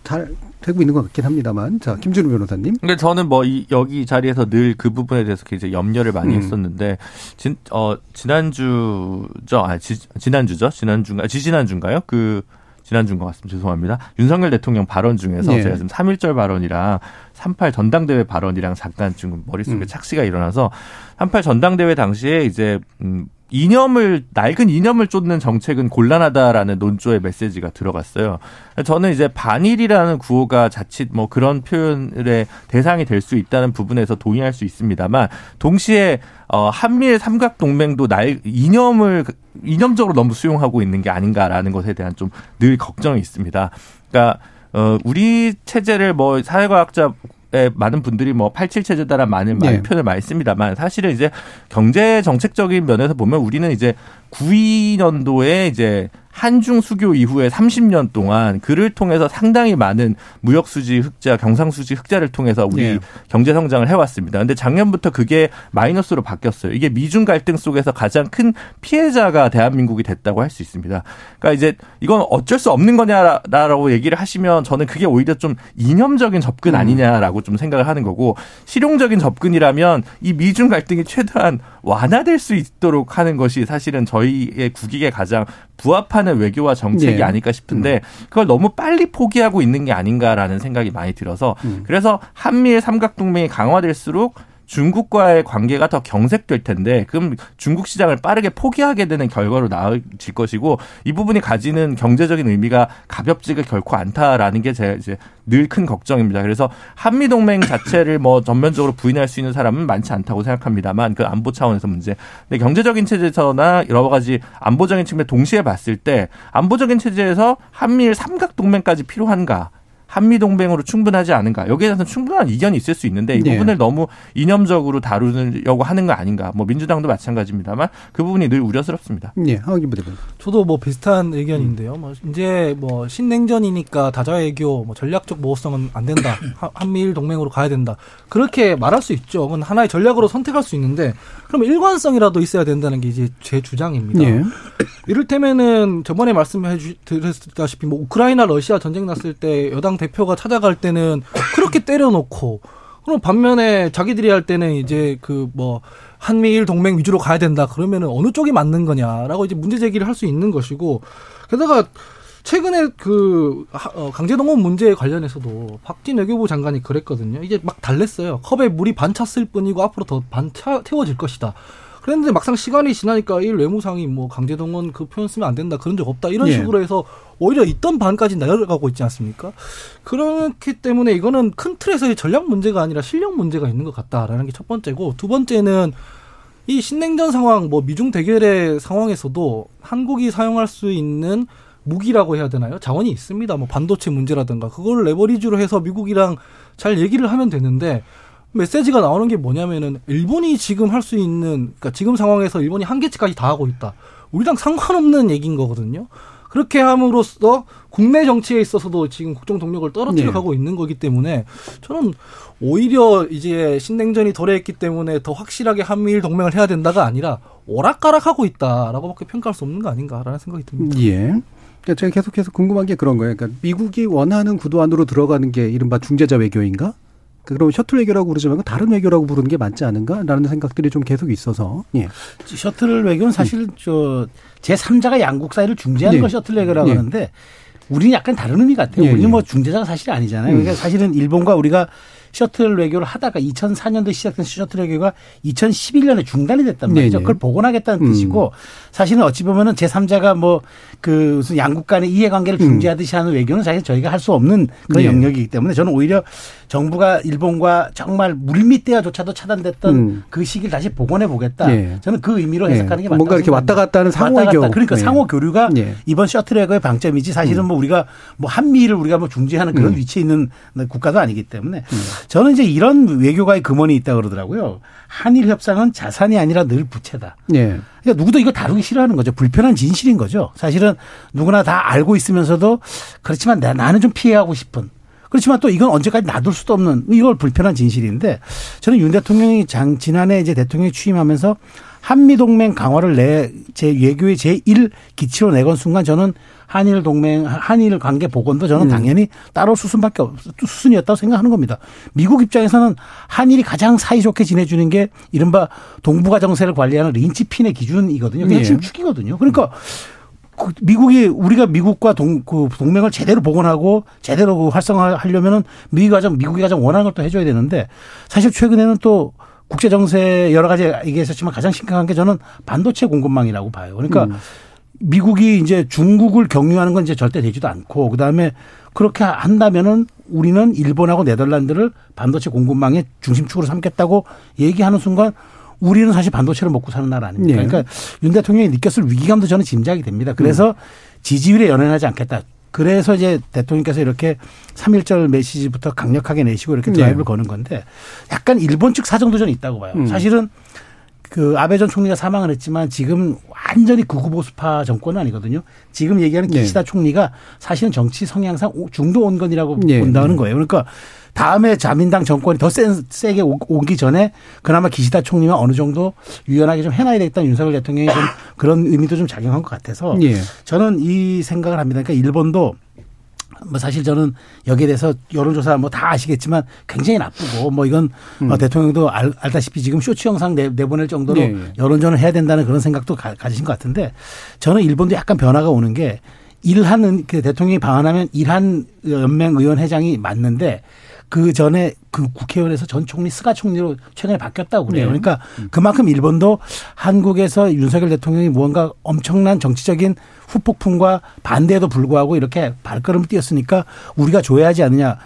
잘 되고 있는 것 같긴 합니다만. 자, 김준우 변호사님. 근데 저는 뭐 이, 여기 자리에서 늘 그 부분에 대해서 굉장히 염려를 많이 음. 했었는데, 진, 어, 지난주죠. 아, 지, 지난주죠. 지난주인가, 지지난주인가요? 그, 지난주인 것 같습니다. 죄송합니다. 윤석열 대통령 발언 중에서 네. 제가 지금 3.1절 발언이랑 38 전당대회 발언이랑 잠깐 지금 머릿속에 음. 착시가 일어나서 38 전당대회 당시에 이제 음 이념을 낡은 이념을 쫓는 정책은 곤란하다라는 논조의 메시지가 들어갔어요. 저는 이제 반일이라는 구호가 자칫 뭐 그런 표현의 대상이 될 수 있다는 부분에서 동의할 수 있습니다만 동시에 어 한미일 삼각 동맹도 날 이념을 이념적으로 너무 수용하고 있는 게 아닌가라는 것에 대한 좀 늘 걱정이 있습니다. 그러니까 어 우리 체제를 뭐 사회과학자 많은 분들이 뭐 87체제다라는 많은 네. 표현을 많이 씁니다만 사실은 이제 경제 정책적인 면에서 보면 우리는 이제 92년도에 이제 한중 수교 이후에 30년 동안 그를 통해서 상당히 많은 무역 수지 흑자, 경상 수지 흑자를 통해서 우리 네. 경제 성장을 해왔습니다. 근데 작년부터 그게 마이너스로 바뀌었어요. 이게 미중 갈등 속에서 가장 큰 피해자가 대한민국이 됐다고 할 수 있습니다. 그러니까 이제 이건 어쩔 수 없는 거냐라고 얘기를 하시면 저는 그게 오히려 좀 이념적인 접근 음. 아니냐라고 좀 생각을 하는 거고 실용적인 접근이라면 이 미중 갈등이 최대한 완화될 수 있도록 하는 것이 사실은 저희의 국익에 가장 부합하는 외교와 정책이 네. 아닐까 싶은데 음. 그걸 너무 빨리 포기하고 있는 게 아닌가라는 생각이 많이 들어서 음. 그래서 한미일 삼각 동맹이 강화될수록 중국과의 관계가 더 경색될 텐데 그럼 중국 시장을 빠르게 포기하게 되는 결과로 나아질 것이고 이 부분이 가지는 경제적인 의미가 가볍지가 결코 않다라는 게 제 이제 늘 큰 걱정입니다. 그래서 한미 동맹 자체를 뭐 전면적으로 부인할 수 있는 사람은 많지 않다고 생각합니다만 그 안보 차원에서 문제. 근데 경제적인 체제에서나 여러 가지 안보적인 측면 동시에 봤을 때 안보적인 체제에서 한미일 삼각 동맹까지 필요한가? 한미 동맹으로 충분하지 않은가 여기에 대해서는 충분한 이견이 있을 수 있는데 이 네. 부분을 너무 이념적으로 다루려고 하는 거 아닌가 뭐 민주당도 마찬가지입니다만 그 부분이 늘 우려스럽습니다. 네, 하기 부대 저도 뭐 비슷한 의견인데요. 뭐 이제 뭐 신냉전이니까 다자외교 뭐 전략적 모호성은 안 된다. 한미일 동맹으로 가야 된다. 그렇게 말할 수 있죠. 그건 하나의 전략으로 선택할 수 있는데 그럼 일관성이라도 있어야 된다는 게 이제 제 주장입니다. 네. 이를테면은 저번에 말씀해 주셨다시피 뭐 우크라이나 러시아 전쟁 났을 때 여당 대표가 찾아갈 때는 그렇게 때려놓고 그럼 반면에 자기들이 할 때는 이제 그 뭐 한미일 동맹 위주로 가야 된다 그러면은 어느 쪽이 맞는 거냐라고 이제 문제 제기를 할 수 있는 것이고 게다가 최근에 그 어, 강제동원 문제에 관련해서도 박진 외교부 장관이 그랬거든요. 이제 막 달랬어요. 컵에 물이 반 찼을 뿐이고 앞으로 더반 채워질 것이다. 그랬는데 막상 시간이 지나니까 일 외무상이 뭐 강제동원 그 표현 쓰면 안 된다 그런 적 없다 이런 예. 식으로 해서 오히려 있던 반까지 내려가고 있지 않습니까? 그렇기 때문에 이거는 큰 틀에서의 전략 문제가 아니라 실력 문제가 있는 것 같다라는 게 첫 번째고 두 번째는 이 신냉전 상황 뭐 미중 대결의 상황에서도 한국이 사용할 수 있는 무기라고 해야 되나요? 자원이 있습니다. 뭐 반도체 문제라든가 그걸 레버리지로 해서 미국이랑 잘 얘기를 하면 되는데 메시지가 나오는 게 뭐냐면은 일본이 지금 할 수 있는 그러니까 지금 상황에서 일본이 한계치까지 다 하고 있다. 우리랑 상관없는 얘기인 거거든요. 그렇게 함으로써 국내 정치에 있어서도 지금 국정 동력을 떨어뜨려 가고 네. 있는 거기 때문에 저는 오히려 이제 신냉전이 도래했기 때문에 더 확실하게 한미일 동맹을 해야 된다가 아니라 오락가락하고 있다라고밖에 평가할 수 없는 거 아닌가라는 생각이 듭니다. 예. 그러니까 제가 계속해서 궁금한 게 그런 거예요. 그러니까 미국이 원하는 구도 안으로 들어가는 게 이른바 중재자 외교인가? 그럼 셔틀 외교라고 부르지만 다른 외교라고 부르는 게 맞지 않은가라는 생각들이 좀 계속 있어서. 예. 셔틀 외교는 사실 음. 저제 3자가 양국 사이를 중재하는 예. 걸 셔틀 외교라고 예. 하는데 우리는 약간 다른 의미 같아요. 예. 우리는 예. 뭐 중재자가 사실 아니잖아요. 그러니까 음. 사실은 일본과 우리가 셔틀 외교를 하다가 2004년도에 시작된 셔틀 외교가 2011년에 중단이 됐단 말이죠. 네 네. 그걸 복원하겠다는 음. 뜻이고 사실은 어찌 보면은 제3자가 뭐 그 무슨 양국 간의 이해관계를 음. 중재하듯이 하는 외교는 사실 저희가 할 수 없는 그런 네. 영역이기 때문에 저는 오히려 정부가 일본과 정말 물밑대화조차도 차단됐던 음. 그 시기를 다시 복원해 보겠다. 네. 저는 그 의미로 네. 해석하는 게 맞다. 뭔가 이렇게 왔다 갔다 하는 상호 교류. 그러니까 네. 상호 교류가 네. 이번 셔틀 외교의 방점이지 사실은 음. 뭐 우리가 뭐 한미를 우리가 뭐 중재하는 그런 음. 위치에 있는 국가도 아니기 때문에 음. 저는 이제 이런 외교가의 근원이 있다 그러더라고요. 한일 협상은 자산이 아니라 늘 부채다. 네. 그러니까 누구도 이거 다루기 싫어하는 거죠. 불편한 진실인 거죠. 사실은 누구나 다 알고 있으면서도 그렇지만 나는 좀 피해가고 싶은. 그렇지만 또 이건 언제까지 놔둘 수도 없는 이걸 불편한 진실인데 저는 윤 대통령이 장 지난해 이제 대통령이 취임하면서 한미 동맹 강화를 내 제 외교의 제1 기치로 내건 순간 저는 한일 동맹 한일 관계 복원도 저는 음. 당연히 따로 수순밖에 없 수순이었다고 생각하는 겁니다. 미국 입장에서는 한일이 가장 사이좋게 지내주는 게 이른바 동북아 정세를 관리하는 린치핀의 기준이거든요. 그게 예. 축이거든요. 그러니까 그 미국이 우리가 미국과 동, 그 동맹을 제대로 복원하고 제대로 그 활성화하려면은 미국이 가장 미국이 가장 원하는 걸 또 해줘야 되는데 사실 최근에는 또 국제 정세 여러 가지 얘기했었지만 가장 심각한 게 저는 반도체 공급망이라고 봐요. 그러니까 음. 미국이 이제 중국을 경유하는 건 이제 절대 되지도 않고 그다음에 그렇게 한다면은 우리는 일본하고 네덜란드를 반도체 공급망의 중심축으로 삼겠다고 얘기하는 순간 우리는 사실 반도체를 먹고 사는 나라 아닙니까? 네. 그러니까 윤 대통령이 느꼈을 위기감도 저는 짐작이 됩니다. 그래서 음. 지지율에 연연하지 않겠다. 그래서 이제 대통령께서 이렇게 3.1절 메시지부터 강력하게 내시고 이렇게 네. 드라이브를 네. 거는 건데 약간 일본 측 사정도 저는 있다고 봐요. 음. 사실은 그 아베 전 총리가 사망을 했지만 지금 완전히 극우보수파 정권은 아니거든요. 지금 얘기하는 네. 기시다 네. 총리가 사실은 정치 성향상 중도 온건이라고 네. 본다는 거예요. 그러니까 다음에 자민당 정권이 더 센, 세게 오기 전에 그나마 기시다 총리만 어느 정도 유연하게 좀 해놔야 되겠다는 윤석열 대통령이 좀 그런 의미도 좀 작용한 것 같아서 예. 저는 이 생각을 합니다. 그러니까 일본도 뭐 사실 저는 여기에 대해서 여론조사 뭐 다 아시겠지만 굉장히 나쁘고 뭐 이건 음. 어, 대통령도 알, 알다시피 지금 쇼츠 영상 내, 내보낼 정도로 네. 여론전을 해야 된다는 그런 생각도 가, 가지신 것 같은데 저는 일본도 약간 변화가 오는 게 일하는 그 대통령이 방한하면 일한 연맹 의원 회장이 맞는데 그 전에 그 국회의원에서 전 총리 스가 총리로 최근에 바뀌었다고 그래요. 네. 그러니까 그만큼 일본도 한국에서 윤석열 대통령이 무언가 엄청난 정치적인 후폭풍과 반대에도 불구하고 이렇게 발걸음을 뛰었으니까 우리가 줘야 하지 않느냐.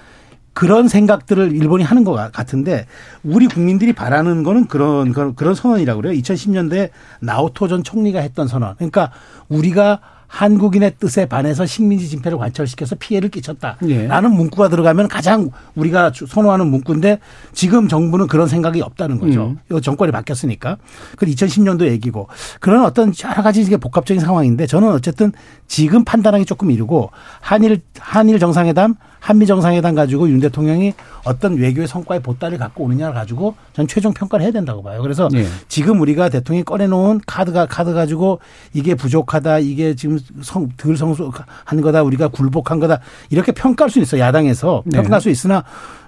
그런 생각들을 일본이 하는 것 같은데 우리 국민들이 바라는 거는 그런 그런, 그런 선언이라고 그래요. 2010년대 나오토 전 총리가 했던 선언. 그러니까 우리가 한국인의 뜻에 반해서 식민지 진폐를 관철시켜서 피해를 끼쳤다라는 예. 문구가 들어가면 가장 우리가 선호하는 문구인데 지금 정부는 그런 생각이 없다는 거죠. 음. 정권이 바뀌었으니까. 그 2010년도 얘기고 그런 어떤 여러 가지 이게 복합적인 상황인데 저는 어쨌든 지금 판단하기 조금 이르고 한일 한일 정상회담 한미 정상회담 가지고 윤 대통령이 어떤 외교의 성과의 보따리를 갖고 오느냐를 가지고 전 최종 평가를 해야 된다고 봐요. 그래서 네. 지금 우리가 대통령이 꺼내놓은 카드가 카드 가지고 이게 부족하다, 이게 지금 성, 덜 성숙한 거다, 우리가 굴복한 거다 이렇게 평가할 수 있어 요 야당에서 네. 평가할 수 있으나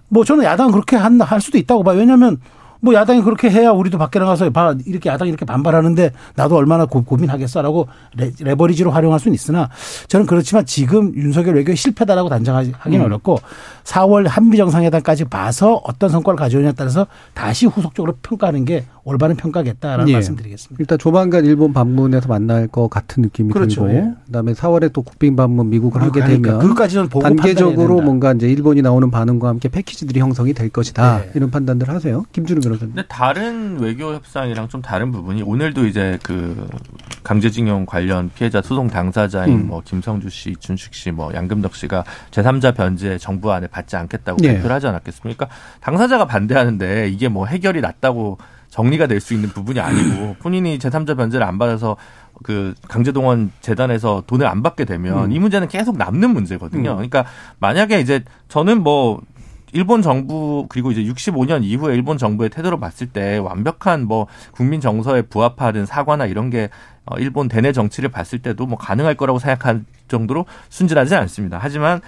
뭐 저는 야당 그렇게 한, 할 수도 있다고 봐요. 왜냐하면 뭐 야당이 그렇게 해야 우리도 밖에 나가서 봐 이렇게 야당이 이렇게 반발하는데 나도 얼마나 고, 민하겠어라고 레, 버리지로 활용할 수는 있으나 저는 그렇지만 지금 윤석열 외교의 실패다라고 단정하기는 음. 어렵고 4월 한미 정상회담까지 봐서 어떤 성과를 가져오냐에 따라서 다시 후속적으로 평가하는 게 올바른 평가겠다라는 예. 말씀드리겠습니다. 일단 조만간 일본 방문에서 만날 것 같은 느낌이 그렇죠. 들고 예. 그다음에 4월에 또 국빈 방문 미국을 하게 되면 그까지는 단계적으로 뭔가 이제 일본이 나오는 반응과 함께 패키지들이 형성이 될 것이다 네. 이런 판단들 하세요. 김준우 변호사님. 근데 다른 외교 협상이랑 좀 다른 부분이 오늘도 이제 그 강제징용 관련 피해자 소송 당사자인 음. 뭐 김성주 씨, 이춘식 씨, 뭐 양금덕 씨가 제3자 변제 정부 안에 받지 않겠다고 네. 발표를 하지 않았겠습니까? 당사자가 반대하는데 이게 뭐 해결이 났다고 정리가 될 수 있는 부분이 아니고 본인이 제3자 변제를 안 받아서 그 강제동원 재단에서 돈을 안 받게 되면 음. 이 문제는 계속 남는 문제거든요. 음. 그러니까 만약에 이제 저는 뭐 일본 정부 그리고 이제 65년 이후에 일본 정부의 태도를 봤을 때 완벽한 뭐 국민 정서에 부합하는 사과나 이런 게 어, 일본 대내 정치를 봤을 때도 뭐 가능할 거라고 생각할 정도로 순진하지 않습니다. 하지만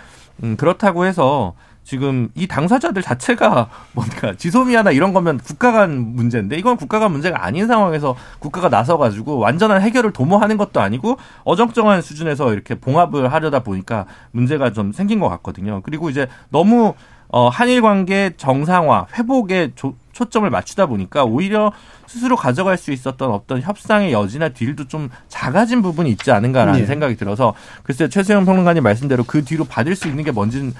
음 그렇다고 해서 지금 이 당사자들 자체가 뭔가 지소미아나 이런 거면 국가 간 문제인데 이건 국가 간 문제가 아닌 상황에서 국가가 나서 가지고 완전한 해결을 도모하는 것도 아니고 어정쩡한 수준에서 이렇게 봉합을 하려다 보니까 문제가 좀 생긴 것 같거든요. 그리고 이제 너무 어 한일 관계 정상화 회복에 조, 초점을 맞추다 보니까 오히려 스스로 가져갈 수 있었던 어떤 협상의 여지나 딜도 좀 작아진 부분이 있지 않은가라는 네. 생각이 들어서 글쎄 최수영 평론가님 말씀대로 그 뒤로 받을 수 있는 게 뭔지는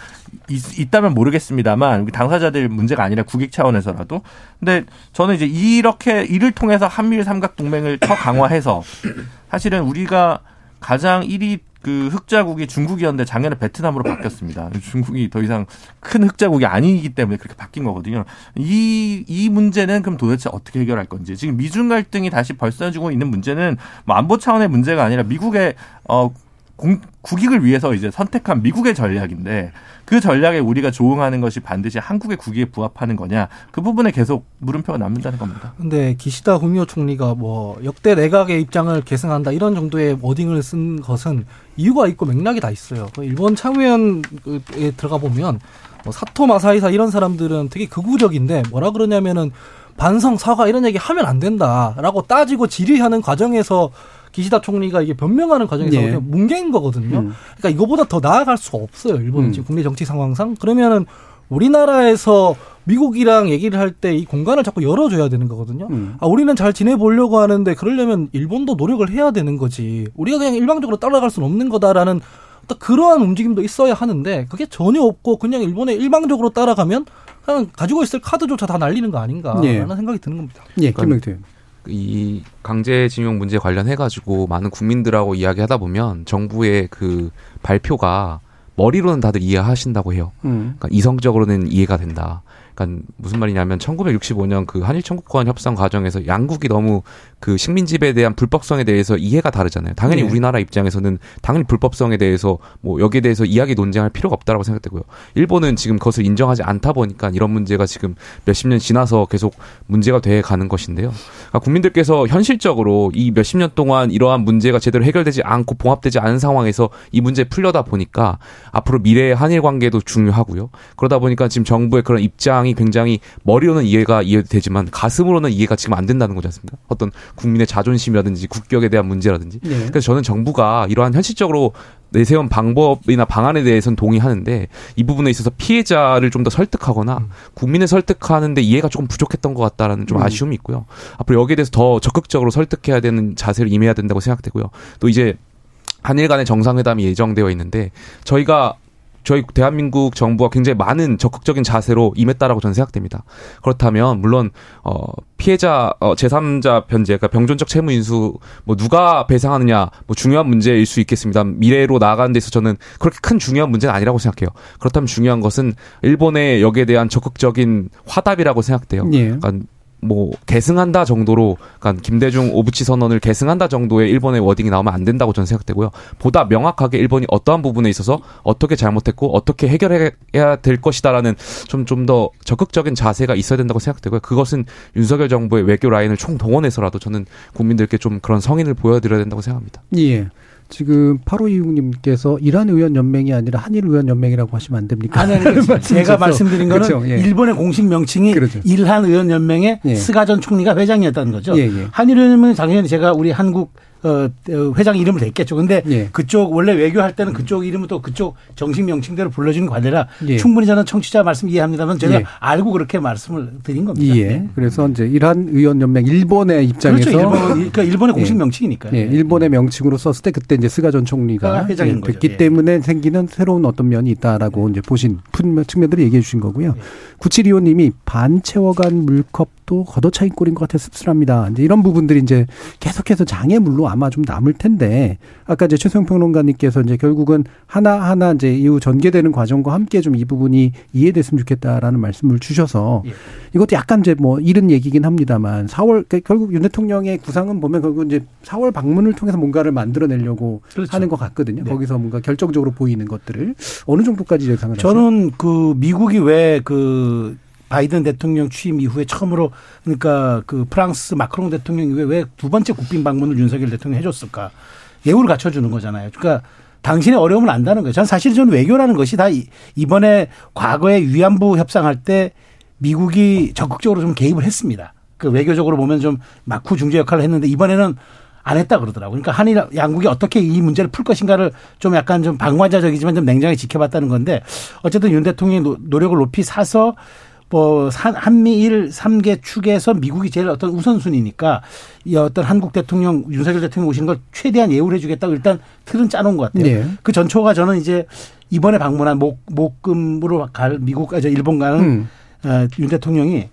있, 다면 모르겠습니다만 당사자들 문제가 아니라 국익 차원에서라도 근데 저는 이제 이렇게 이를 통해서 한미일 삼각 동맹을 더 강화해서 사실은 우리가 가장 1위 그 흑자국이 중국이었는데 작년에 베트남으로 바뀌었습니다. 중국이 더 이상 큰 흑자국이 아니기 때문에 그렇게 바뀐 거거든요. 이, 이 문제는 그럼 도대체 어떻게 해결할 건지. 지금 미중 갈등이 다시 벌써지고 있는 문제는 뭐 안보 차원의 문제가 아니라 미국의, 어, 공, 국익을 위해서 이제 선택한 미국의 전략인데 그 전략에 우리가 조응하는 것이 반드시 한국의 국익에 부합하는 거냐 그 부분에 계속 물음표가 남는다는 겁니다. 근데 기시다 후미오 총리가 뭐 역대 내각의 입장을 계승한다 이런 정도의 워딩을 쓴 것은 이유가 있고 맥락이 다 있어요. 그 일본 참의원에 들어가 보면 뭐 사토 마사이사 이런 사람들은 되게 극우적인데 뭐라 그러냐면은 반성 사과 이런 얘기 하면 안 된다라고 따지고 질의하는 과정에서 기시다 총리가 이게 변명하는 과정에서 예. 뭉개인 거거든요. 음. 그러니까 이거보다 더 나아갈 수가 없어요. 일본은 음. 지금 국내 정치 상황상. 그러면은 우리나라에서 미국이랑 얘기를 할 때 이 공간을 자꾸 열어줘야 되는 거거든요. 음. 아, 우리는 잘 지내보려고 하는데 그러려면 일본도 노력을 해야 되는 거지. 우리가 그냥 일방적으로 따라갈 수는 없는 거다라는 어떤 그러한 움직임도 있어야 하는데 그게 전혀 없고 그냥 일본에 일방적으로 따라가면 그냥 가지고 있을 카드조차 다 날리는 거 아닌가라는 예. 생각이 드는 겁니다. 예, 김명태. 이 강제징용 문제 관련해 가지고 많은 국민들하고 이야기하다 보면 정부의 그 발표가 머리로는 다들 이해하신다고 해요. 음. 그러니까 이성적으로는 이해가 된다. 그러니까 무슨 말이냐면 1965년 그 한일 청구권 협상 과정에서 양국이 너무 그 식민지배에 대한 불법성에 대해서 이해가 다르잖아요. 당연히 네. 우리나라 입장에서는 당연히 불법성에 대해서 뭐 여기에 대해서 이야기 논쟁할 필요가 없다라고 생각되고요. 일본은 지금 그것을 인정하지 않다 보니까 이런 문제가 지금 몇십 년 지나서 계속 문제가 돼 가는 것인데요. 그러니까 국민들께서 현실적으로 이 몇십 년 동안 이러한 문제가 제대로 해결되지 않고 봉합되지 않은 상황에서 이 문제 풀려다 보니까 앞으로 미래의 한일 관계도 중요하고요. 그러다 보니까 지금 정부의 그런 입장 이 굉장히 머리로는 이해가 이해되지만 가슴으로는 이해가 지금 안 된다는 거지 않습니까? 어떤 국민의 자존심이라든지 국격에 대한 문제라든지. 네. 그래서 저는 정부가 이러한 현실적으로 내세운 방법이나 방안에 대해서는 동의하는데 이 부분에 있어서 피해자를 좀 더 설득하거나 음. 국민을 설득하는데 이해가 조금 부족했던 것 같다라는 좀 음. 아쉬움이 있고요. 앞으로 여기에 대해서 더 적극적으로 설득해야 되는 자세를 임해야 된다고 생각되고요. 또 이제 한일 간의 정상회담이 예정되어 있는데 저희가 저희 대한민국 정부가 굉장히 많은 적극적인 자세로 임했다라고 저는 생각됩니다. 그렇다면 물론 어 피해자 어 제3자 변제 그러니까 병존적 채무 인수 뭐 누가 배상하느냐 뭐 중요한 문제일 수 있겠습니다. 미래로 나아가는 데서 저는 그렇게 큰 중요한 문제는 아니라고 생각해요. 그렇다면 중요한 것은 일본의 여기에 대한 적극적인 화답이라고 생각돼요. 예. 그러니까 뭐 계승한다 정도로 그러니까 김대중 오부치 선언을 계승한다 정도의 일본의 워딩이 나오면 안 된다고 저는 생각되고요. 보다 명확하게 일본이 어떠한 부분에 있어서 어떻게 잘못했고 어떻게 해결해야 될 것이다라는 좀 좀 더 적극적인 자세가 있어야 된다고 생각되고요. 그것은 윤석열 정부의 외교 라인을 총동원해서라도 저는 국민들께 좀 그런 성인을 보여드려야 된다고 생각합니다. 예. 지금 8526님께서 이란 의원 연맹이 아니라 한일 의원 연맹이라고 하시면 안 됩니까? 아니, 아니 제가 말씀드린 거는 그렇죠. 예. 일본의 공식 명칭이 그렇죠. 일한 의원 연맹의 예. 스가 전 총리가 회장이었다는 거죠. 예, 예. 한일 의원 연맹은 당연히 제가 우리 한국 어, 어, 회장 이름을 댔겠죠. 근데 예. 그쪽 원래 외교할 때는 그쪽 이름은 또 그쪽 정식 명칭대로 불러주는 관례라 예. 충분히 저는 청취자 말씀 이해합니다만 제가 예. 알고 그렇게 말씀을 드린 겁니다. 예. 네. 그래서 이제 일한 의원 연맹 일본의 입장에서 그렇죠. 일본, 그러니까 일본의 공식 예. 명칭이니까요. 예. 일본의 명칭으로 썼을 때 그때 이제 스가 전 총리가 아, 회장인 예, 됐기 때문에 생기는 새로운 어떤 면이 있다라고 이제 보신 측면들을 얘기해 주신 거고요. 구칠이호님이 반 채워간 물컵도 걷어차인 꼴인 것 같아 씁쓸합니다. 이제 이런 부분들이 이제 계속해서 장애물로 아마 좀 남을 텐데 아까 이제 최소영 평론가님께서 이제 결국은 하나 하나 이제 이후 전개되는 과정과 함께 좀 이 부분이 이해됐으면 좋겠다라는 말씀을 주셔서 예. 이것도 약간 이제 뭐 이른 얘기긴 합니다만 4월 그러니까 결국 윤 대통령의 구상은 보면 결국 이제 4월 방문을 통해서 뭔가를 만들어내려고 그렇죠. 하는 것 같거든요. 네. 거기서 뭔가 결정적으로 보이는 것들을 어느 정도까지 예상을 하세요? 저는 그 미국이 왜그 바이든 대통령 취임 이후에 처음으로 그러니까 그 프랑스 마크롱 대통령 이후에 왜 두 번째 국빈 방문을 윤석열 대통령이 해줬을까? 예우를 갖춰주는 거잖아요. 그러니까 당신의 어려움을 안다는 거예요. 전 사실 저는 외교라는 것이 다 이번에 과거에 위안부 협상할 때 미국이 적극적으로 좀 개입을 했습니다. 그 외교적으로 보면 좀 막후 중재 역할을 했는데 이번에는 안 했다 그러더라고요. 그러니까 한일 양국이 어떻게 이 문제를 풀 것인가를 좀 약간 좀 방관자적이지만 좀 냉정하게 지켜봤다는 건데 어쨌든 윤 대통령이 노력을 높이 사서 뭐 한미일 3개 축에서 미국이 제일 어떤 우선순위니까 이 어떤 한국 대통령 윤석열 대통령 오신 걸 최대한 예우를 해주겠다고 일단 틀은 짜놓은 것 같아요. 네. 그 전초가 저는 이제 이번에 방문한 목 목금으로 갈 미국 아저 일본 가는 음. 어, 윤 대통령이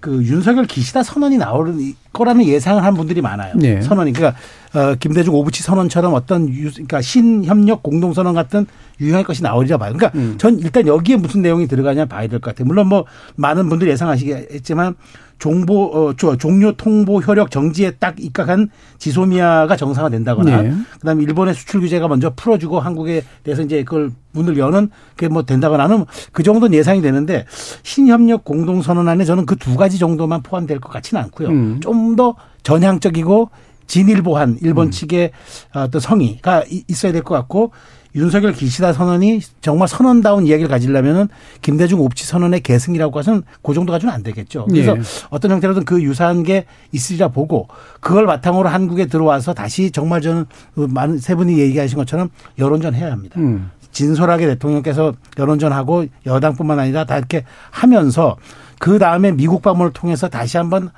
그 윤석열 기시다 선언이 나올 거라는 예상을 한 분들이 많아요. 네. 선언이 그러니까 어, 김대중 오부치 선언처럼 어떤 유, 그러니까 신협력 공동 선언 같은 유형의 것이 나오리라 봐요. 그러니까 음. 전 일단 여기에 무슨 내용이 들어가냐 봐야 될 것 같아요. 물론 뭐 많은 분들이 예상하시겠지만 종보 어, 종료 통보 효력 정지에 딱 입각한 지소미아가 정상화된다거나 네. 그다음에 일본의 수출 규제가 먼저 풀어주고 한국에 대해서 이제 그걸 문을 여는 그게 뭐 된다거나는 그 정도는 예상이 되는데 신협력 공동 선언 안에 저는 그 두 가지 정도만 포함될 것 같지는 않고요. 음. 좀더 전향적이고 진일보한 일본 음. 측의 어떤 성의가 있어야 될 것 같고 윤석열 기시다 선언이 정말 선언다운 이야기를 가지려면은 김대중 옵치 선언의 계승이라고 해서는 그 정도 가지고는 안 되겠죠. 그래서 예. 어떤 형태로든 그 유사한 게 있으리라 보고 그걸 바탕으로 한국에 들어와서 다시 정말 저는 그 많은 세 분이 얘기하신 것처럼 여론전 해야 합니다. 음. 진솔하게 대통령께서 여론전하고 여당뿐만 아니라 다 이렇게 하면서 그 다음에 미국 방문을 통해서 다시 한번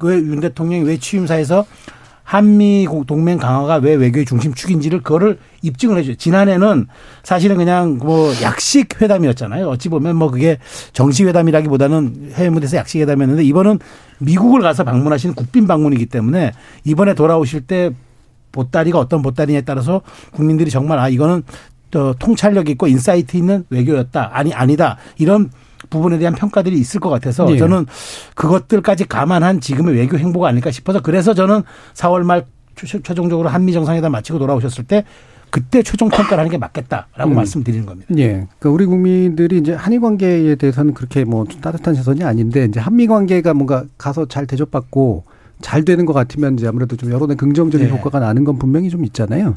왜윤 대통령이 왜 취임사에서 한미 동맹 강화가 왜 외교의 중심 축인지를 그거를 입증을 해줘요. 지난해는 사실은 그냥 뭐 약식 회담이었잖아요. 어찌 보면 뭐 그게 정식 회담이라기보다는 해외 무대에서 약식 회담이었는데 이번은 미국을 가서 방문하신 국빈 방문이기 때문에 이번에 돌아오실 때 보따리가 어떤 보따리냐에 따라서 국민들이 정말 아 이거는 또 통찰력 있고 insight 있는 외교였다. 아니 아니다. 이런 부분에 대한 평가들이 있을 것 같아서 네. 저는 그것들까지 감안한 지금의 외교 행보가 아닐까 싶어서 그래서 저는 4월 말 최종적으로 한미 정상회담 마치고 돌아오셨을 때 그때 최종 평가를 하는 게 맞겠다라고 음. 말씀드리는 겁니다. 예. 그러니까 우리 국민들이 이제 한일 관계에 대해서는 그렇게 뭐 따뜻한 시선이 아닌데 이제 한미 관계가 뭔가 가서 잘 대접받고 잘 되는 것 같으면 이제 아무래도 좀 여론의 긍정적인 네. 효과가 나는 건 분명히 좀 있잖아요.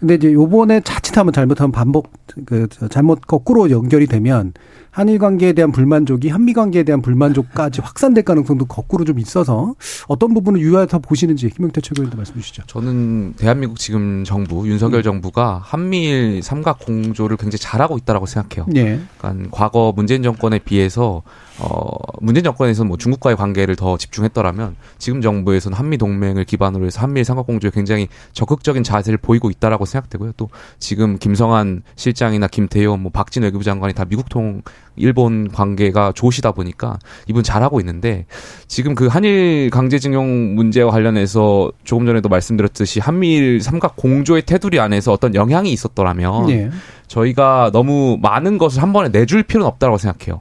근데 이제 요번에 자칫하면 잘못하면 반복 그 잘못 거꾸로 연결이 되면 한일 관계에 대한 불만족이 한미 관계에 대한 불만족까지 확산될 가능성도 거꾸로 좀 있어서 어떤 부분을 유의해서 보시는지 김영태 최고위원도 말씀 주시죠. 저는 대한민국 지금 정부 윤석열 음. 정부가 한미일 삼각 공조를 굉장히 잘하고 있다라고 생각해요. 네. 그러니까 과거 문재인 정권에 비해서 어, 문재인 정권에서는 뭐 중국과의 관계를 더 집중했더라면 지금 정부에서는 한미 동맹을 기반으로 해서 한미일 삼각 공조에 굉장히 적극적인 자세를 보이고 있다라고 생각되고요. 또 지금 김성한 실장이나 김태효, 뭐 박진 외교부 장관이 다 미국 통 일본 관계가 좋으시다 보니까 이분 잘하고 있는데 지금 그 한일 강제징용 문제와 관련해서 조금 전에도 말씀드렸듯이 한미일 삼각 공조의 테두리 안에서 어떤 영향이 있었더라면 네. 저희가 너무 많은 것을 한 번에 내줄 필요는 없다고 생각해요.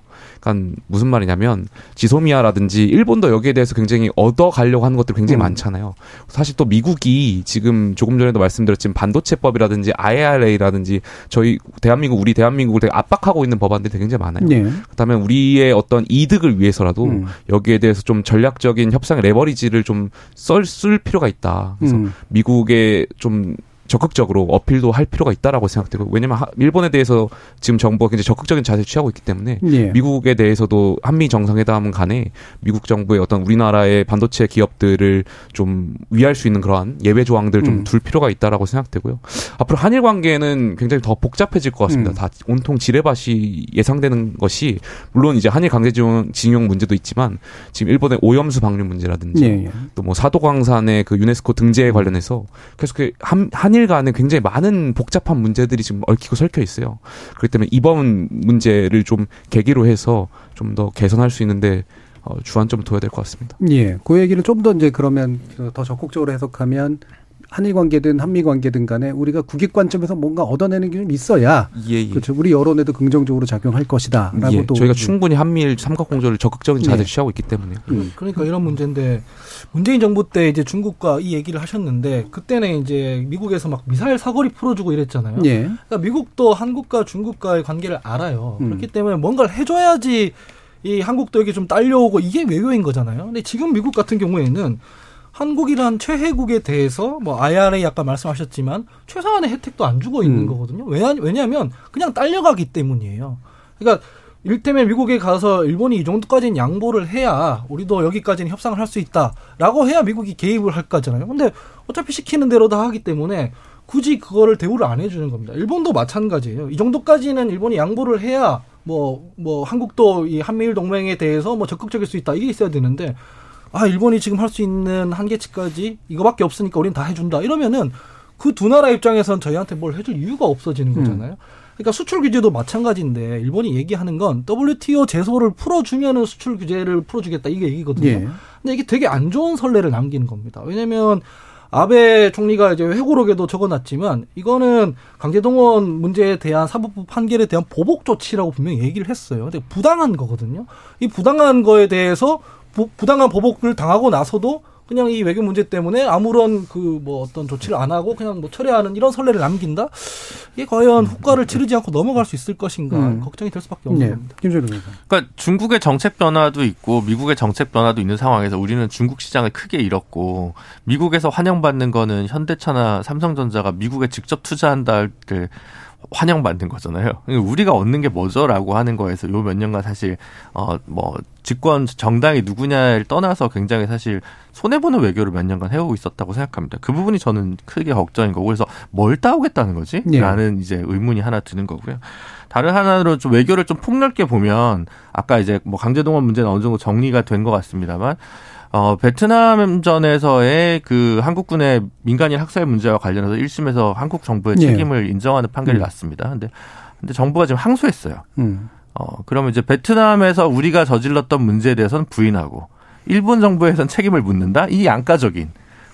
그러니까 무슨 말이냐면 지소미아라든지 일본도 여기에 대해서 굉장히 얻어 가려고 하는 것들이 굉장히 음. 많잖아요. 사실 또 미국이 지금 조금 전에도 말씀드렸지만 반도체법이라든지 IRA라든지 저희 대한민국 우리 대한민국을 되게 압박하고 있는 법안들이 굉장히 많아요. 네. 그다음에 우리의 어떤 이득을 위해서라도 음. 여기에 대해서 좀 전략적인 협상의 레버리지를 좀 쓸 필요가 있다. 그래서 음. 미국의 좀 적극적으로 어필도 할 필요가 있다라고 생각되고 왜냐면 일본에 대해서 지금 정부가 굉장히 적극적인 자세를 취하고 있기 때문에 예. 미국에 대해서도 한미 정상회담 간에 미국 정부의 어떤 우리나라의 반도체 기업들을 좀 위할 수 있는 그러한 예외 조항들 좀둘 음. 필요가 있다라고 생각되고요. 앞으로 한일 관계는 굉장히 더 복잡해질 것 같습니다. 음. 다 온통 지뢰밭이 예상되는 것이 물론 이제 한일 강제 징용 문제도 있지만 지금 일본의 오염수 방류 문제라든지 예. 예. 또뭐 사도광산의 그 유네스코 등재에 관련해서 계속 그 한, 한일 한일 간에 굉장히 많은 복잡한 문제들이 지금 얽히고 설켜 있어요. 그렇기 때문에 이번 문제를 좀 계기로 해서 좀 더 개선할 수 있는데 어, 주안점을 둬야 될 것 같습니다. 예. 그 얘기를 좀 더 이제 그러면 더 적극적으로 해석하면 한일 관계든 한미 관계든 간에 우리가 국익 관점에서 뭔가 얻어내는 게 좀 있어야 예, 예. 그렇죠. 우리 여론에도 긍정적으로 작용할 것이다라고 예. 저희가 충분히 한미일 삼각 공조를 적극적인 자세를 예. 취하고 있기 때문에요. 음. 그러니까 이런 문제인데 문재인 정부 때 이제 중국과 이 얘기를 하셨는데 그때는 이제 미국에서 막 미사일 사거리 풀어주고 이랬잖아요. 예. 그러니까 미국도 한국과 중국과의 관계를 알아요. 음. 그렇기 때문에 뭔가를 해줘야지 이 한국도 여기 좀 딸려오고 이게 외교인 거잖아요. 근데 지금 미국 같은 경우에는 한국이란 최혜국에 대해서 뭐 IRA 아까 말씀하셨지만 최소한의 혜택도 안 주고 있는 음. 거거든요. 왜냐, 왜냐하면 그냥 딸려가기 때문이에요. 그러니까 일테면 미국에 가서 일본이 이 정도까지는 양보를 해야 우리도 여기까지는 협상을 할 수 있다라고 해야 미국이 개입을 할 거잖아요. 근데 어차피 시키는 대로 다 하기 때문에 굳이 그거를 대우를 안 해주는 겁니다. 일본도 마찬가지예요. 이 정도까지는 일본이 양보를 해야 뭐, 뭐, 한국도 이 한미일 동맹에 대해서 뭐 적극적일 수 있다. 이게 있어야 되는데 아 일본이 지금 할 수 있는 한계치까지 이거밖에 없으니까 우리는 다 해준다 이러면은 그 두 나라 입장에선 저희한테 뭘 해줄 이유가 없어지는 음. 거잖아요. 음. 그러니까 수출 규제도 마찬가지인데 일본이 얘기하는 건 WTO 제소를 풀어주면은 수출 규제를 풀어주겠다 이게 얘기거든요. 예. 근데 이게 되게 안 좋은 선례를 남기는 겁니다. 왜냐하면 아베 총리가 이제 회고록에도 적어놨지만 이거는 강제동원 문제에 대한 사법부 판결에 대한 보복 조치라고 분명히 얘기를 했어요. 근데 부당한 거거든요. 이 부당한 거에 대해서 부당한 보복을 당하고 나서도 그냥 이 외교 문제 때문에 아무런 그 뭐 어떤 조치를 안 하고 그냥 뭐 철회하는 이런 선례를 남긴다. 이게 과연 후과를 치르지 않고 넘어갈 수 있을 것인가 음. 걱정이 될 수밖에 없는 네. 겁니다. 그러니까 중국의 정책 변화도 있고 미국의 정책 변화도 있는 상황에서 우리는 중국 시장을 크게 잃었고 미국에서 환영받는 거는 현대차나 삼성전자가 미국에 직접 투자한다 할때 환영받는 거잖아요. 그러니까 우리가 얻는 게 뭐죠라고 하는 거에서 요 몇 년간 사실 어 뭐 집권 정당이 누구냐를 떠나서 굉장히 사실 손해 보는 외교를 몇 년간 해오고 있었다고 생각합니다. 그 부분이 저는 크게 걱정인 거고 그래서 뭘 따오겠다는 거지?라는 네. 이제 의문이 하나 드는 거고요. 다른 하나로 좀 외교를 좀 폭넓게 보면 아까 이제 뭐 강제동원 문제는 어느 정도 정리가 된 것 같습니다만 어, 베트남전에서의 그 한국군의 민간인 학살 문제와 관련해서 1심에서 한국 정부의 네. 책임을 네. 인정하는 판결이 음. 났습니다. 근데, 근데 정부가 지금 항소했어요. 음. 어, 그러면 이제 베트남에서 우리가 저질렀던 문제에 대해서는 부인하고 일본 정부에선 책임을 묻는다? 이 양가적인.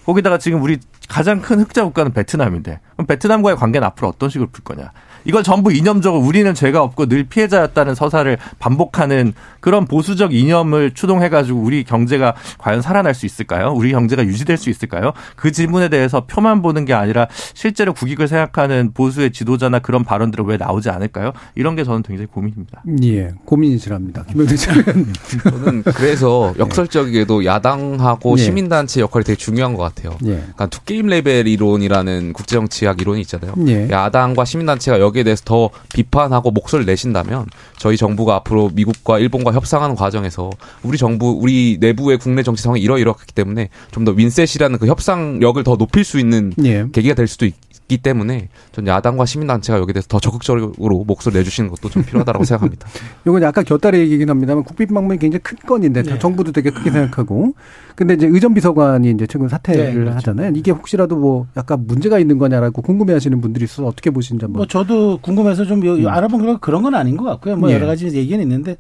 거기다가 지금 우리 가장 큰 흑자 국가는 베트남인데 그럼 베트남과의 관계는 앞으로 어떤 식으로 풀 거냐? 이걸 전부 이념적으로 우리는 죄가 없고 늘 피해자였다는 서사를 반복하는 그런 보수적 이념을 추동해가지고 우리 경제가 과연 살아날 수 있을까요? 우리 경제가 유지될 수 있을까요? 그 질문에 대해서 표만 보는 게 아니라 실제로 국익을 생각하는 보수의 지도자나 그런 발언들은 왜 나오지 않을까요? 이런 게 저는 굉장히 고민입니다. 예, 고민이시랍니다. 김영대 저는 그래서 역설적이게도 야당하고 예. 시민단체 역할이 되게 중요한 것 같아요. 예. 그러니까 two game level 이론이라는 국제정치학의 전략 이론이 있잖아요. 예. 야당과 시민단체가 여기 에 대해서 더 비판하고 목소리를 내신다면 저희 정부가 앞으로 미국과 일본과 협상하는 과정에서 우리 정부 우리 내부의 국내 정치 상황이 이러이러했기 때문에 좀 더 win-set이라는 그 협상력을 더 높일 수 있는 예. 계기가 될 수도 있, 있기 때문에 전 야당과 시민단체가 여기에 대해서 더 적극적으로 목소리 내주시는 것도 좀 필요하다고 생각합니다. 이건 약간 곁다리 얘기긴 합니다만 국빈 방문이 굉장히 큰 건인데 네. 정부도 되게 크게 생각하고 근데 이제 의전 비서관이 이제 최근 사퇴를 네, 그렇죠. 하잖아요. 이게 혹시라도 뭐 약간 문제가 있는 거냐라고 궁금해하시는 분들이 있어서 어떻게 보시는지 한번. 뭐 저도 궁금해서 좀 음. 알아본 그런 건 아닌 것 같고요. 뭐 네. 여러 가지 얘기는 있는데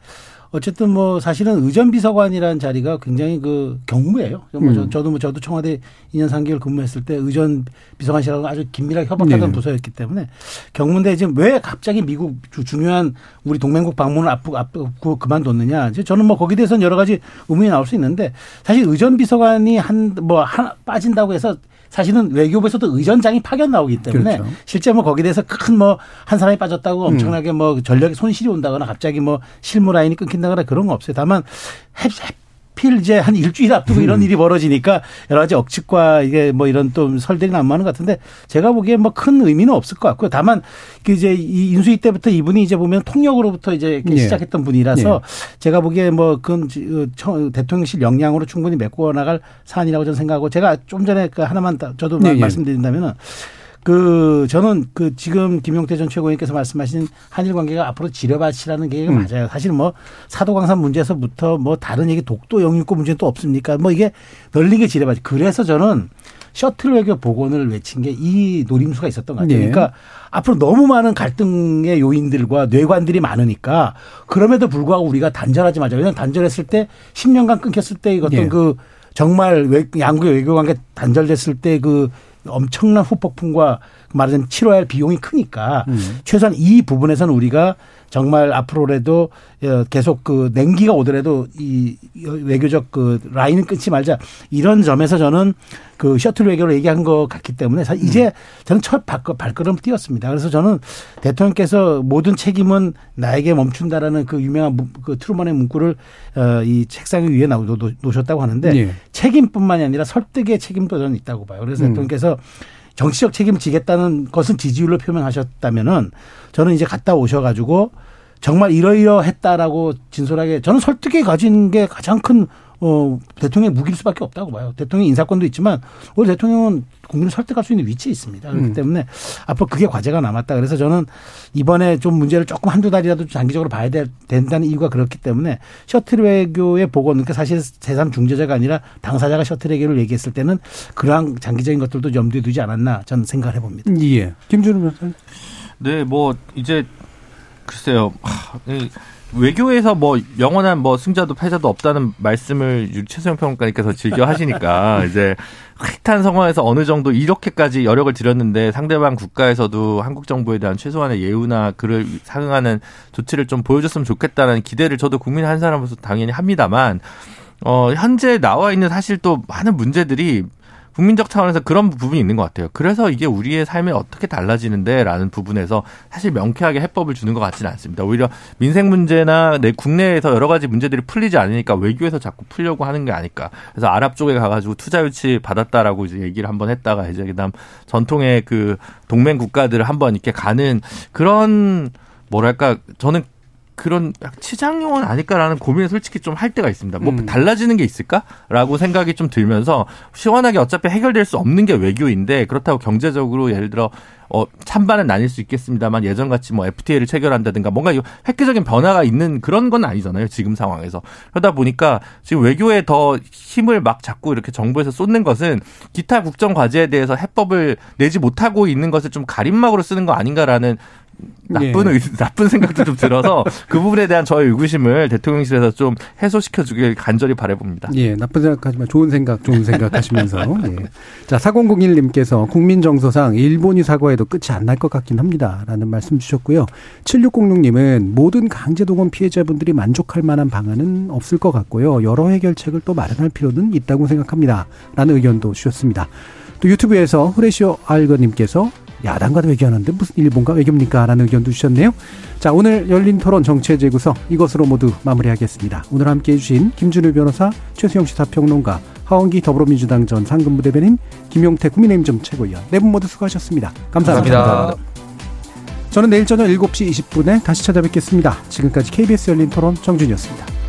어쨌든 뭐 사실은 의전비서관이라는 자리가 굉장히 그 경무예요. 뭐 음. 저 도 뭐 저도 청와대 2년 3개월 근무했을 때 의전비서관실하고 아주 긴밀하게 협업하던 네. 부서였기 때문에 경무인데 지금 왜 갑자기 미국 중요한 우리 동맹국 방문을 앞두고, 앞두고 그만뒀느냐. 저는 뭐 거기에 대해서는 여러 가지 의문이 나올 수 있는데 사실 의전비서관이 한 뭐 하나 빠진다고 해서 사실은 외교부에서도 의전장이 파견 나오기 때문에 그렇죠. 실제 뭐 거기에 대해서 큰 뭐 한 사람이 빠졌다고 음. 엄청나게 뭐 전력에 손실이 온다거나 갑자기 뭐 실무 라인이 끊긴다거나 그런 거 없어요. 다만 하필 이제 한 일주일 앞두고 음. 이런 일이 벌어지니까 여러 가지 억측과 이게 뭐 이런 또 설들이 난무하는 것 같은데 제가 보기에 뭐 큰 의미는 없을 것 같고요. 다만 그 이제 이 인수위 때부터 이분이 이제 보면 통역으로부터 이제 네. 시작했던 분이라서 네. 제가 보기에 뭐 그건 그 대통령실 역량으로 충분히 메꿔 나갈 사안이라고 저는 생각하고 제가 좀 전에 그 하나만 저도 네. 말씀드린다면은 그 저는 그 지금 김용태 전 최고위원께서 말씀하신 한일 관계가 앞으로 지뢰밭이라는 게 음. 맞아요. 사실 뭐 사도광산 문제에서부터 뭐 다른 얘기 독도 영유권 문제는 또 없습니까? 뭐 이게 널린 게 지뢰밭. 그래서 저는 셔틀 외교 복원을 외친 게 이 노림수가 있었던 것 같아요. 네. 그러니까 앞으로 너무 많은 갈등의 요인들과 뇌관들이 많으니까 그럼에도 불구하고 우리가 단절하지 마자. 왜냐하면 단절했을 때 10년간 끊겼을 때 어떤 네. 그 정말 양국의 외교 관계 단절됐을 때그 엄청난 후폭풍과 말하자면 치러야 할 비용이 크니까 음. 최소한 이 부분에서는 우리가 정말 앞으로라도 어, 계속 그 냉기가 오더라도 이 외교적 그 라인을 끊지 말자 이런 점에서 저는 그 셔틀 외교를 얘기한 것 같기 때문에 사실 이제 음. 저는 첫 발걸음 뛰었습니다. 그래서 저는 대통령께서 모든 책임은 나에게 멈춘다라는 그 유명한 그 트루먼의 문구를 어, 이 책상 위에 놓으셨다고 하는데 예. 책임뿐만이 아니라 설득의 책임도 저는 있다고 봐요. 그래서 음. 대통령께서 정치적 책임을 지겠다는 것은 지지율로 표명하셨다면은 저는 이제 갔다 오셔가지고 정말 이러이러했다라고 진솔하게 저는 설득에 가진 게 가장 큰 어, 대통령의 무기일 수밖에 없다고 봐요. 대통령 인사권도 있지만 우리 대통령은 국민을 설득할 수 있는 위치에 있습니다. 그렇기 음. 때문에 앞으로 그게 과제가 남았다. 그래서 저는 이번에 좀 문제를 조금 한두 달이라도 장기적으로 봐야 될, 된다는 이유가 그렇기 때문에 셔틀 외교의 복원, 그러니까 사실 제3 중재자가 아니라 당사자가 셔틀 외교를 얘기했을 때는 그러한 장기적인 것들도 염두에 두지 않았나 저는 생각을 해봅니다. 예. 김준우 변호사님. 네, 뭐 이제 글쎄요. 외교에서 뭐 영원한 뭐 승자도 패자도 없다는 말씀을 최소영 평론가님께서 즐겨 하시니까 이제 흐릿한 상황에서 어느 정도 이렇게까지 여력을 들였는데 상대방 국가에서도 한국 정부에 대한 최소한의 예우나 그를 상응하는 조치를 좀 보여줬으면 좋겠다는 기대를 저도 국민 한 사람으로서 당연히 합니다만 어 현재 나와 있는 사실 또 많은 문제들이 국민적 차원에서 그런 부분이 있는 것 같아요. 그래서 이게 우리의 삶에 어떻게 달라지는데라는 부분에서 사실 명쾌하게 해법을 주는 것 같지는 않습니다. 오히려 민생 문제나 내 국내에서 여러 가지 문제들이 풀리지 않으니까 외교에서 자꾸 풀려고 하는 게 아닐까. 그래서 아랍 쪽에 가가지고 투자 유치 받았다라고 이제 얘기를 한번 했다가 이제 그다음 전통의 그 동맹 국가들을 한번 이렇게 가는 그런 뭐랄까 저는 그런 치장용은 아닐까라는 고민을 솔직히 좀 할 때가 있습니다. 뭐 음. 달라지는 게 있을까라고 생각이 좀 들면서 시원하게 어차피 해결될 수 없는 게 외교인데 그렇다고 경제적으로 예를 들어 어, 찬반은 나뉠 수 있겠습니다만 예전 같이 뭐 FTA를 체결한다든가 뭔가 획기적인 변화가 있는 그런 건 아니잖아요. 지금 상황에서. 그러다 보니까 지금 외교에 더 힘을 막 잡고 이렇게 정부에서 쏟는 것은 기타 국정 과제에 대해서 해법을 내지 못하고 있는 것을 좀 가림막으로 쓰는 거 아닌가라는 나쁜 예. 나쁜 생각도 좀 들어서 그 부분에 대한 저의 의구심을 대통령실에서 좀 해소시켜 주길 간절히 바래봅니다. 예, 나쁜 생각하지만 좋은 생각, 좋은 생각 하시면서. 예. 자, 4001님께서 국민 정서상 일본이 사과해도 끝이 안 날 것 같긴 합니다. 라는 말씀 주셨고요. 7606님은 모든 강제동원 피해자분들이 만족할 만한 방안은 없을 것 같고요. 여러 해결책을 또 마련할 필요는 있다고 생각합니다. 라는 의견도 주셨습니다. 또 유튜브에서 후레시오 알거님께서 야당과도 외교하는데 무슨 일본과 외교입니까? 라는 의견도 주셨네요. 자, 오늘 열린 토론 정체 재구성 이것으로 모두 마무리하겠습니다. 오늘 함께 해주신 김준우 변호사, 최수영 시사평론가, 하원기 더불어민주당 전 상근부대변인, 김용태 국민의힘 전 최고위원 네 분 모두 수고하셨습니다 감사합니다. 감사합니다. 저는 내일 저녁 7시 20분에 다시 찾아뵙겠습니다. 지금까지 KBS 열린 토론 정준이었습니다.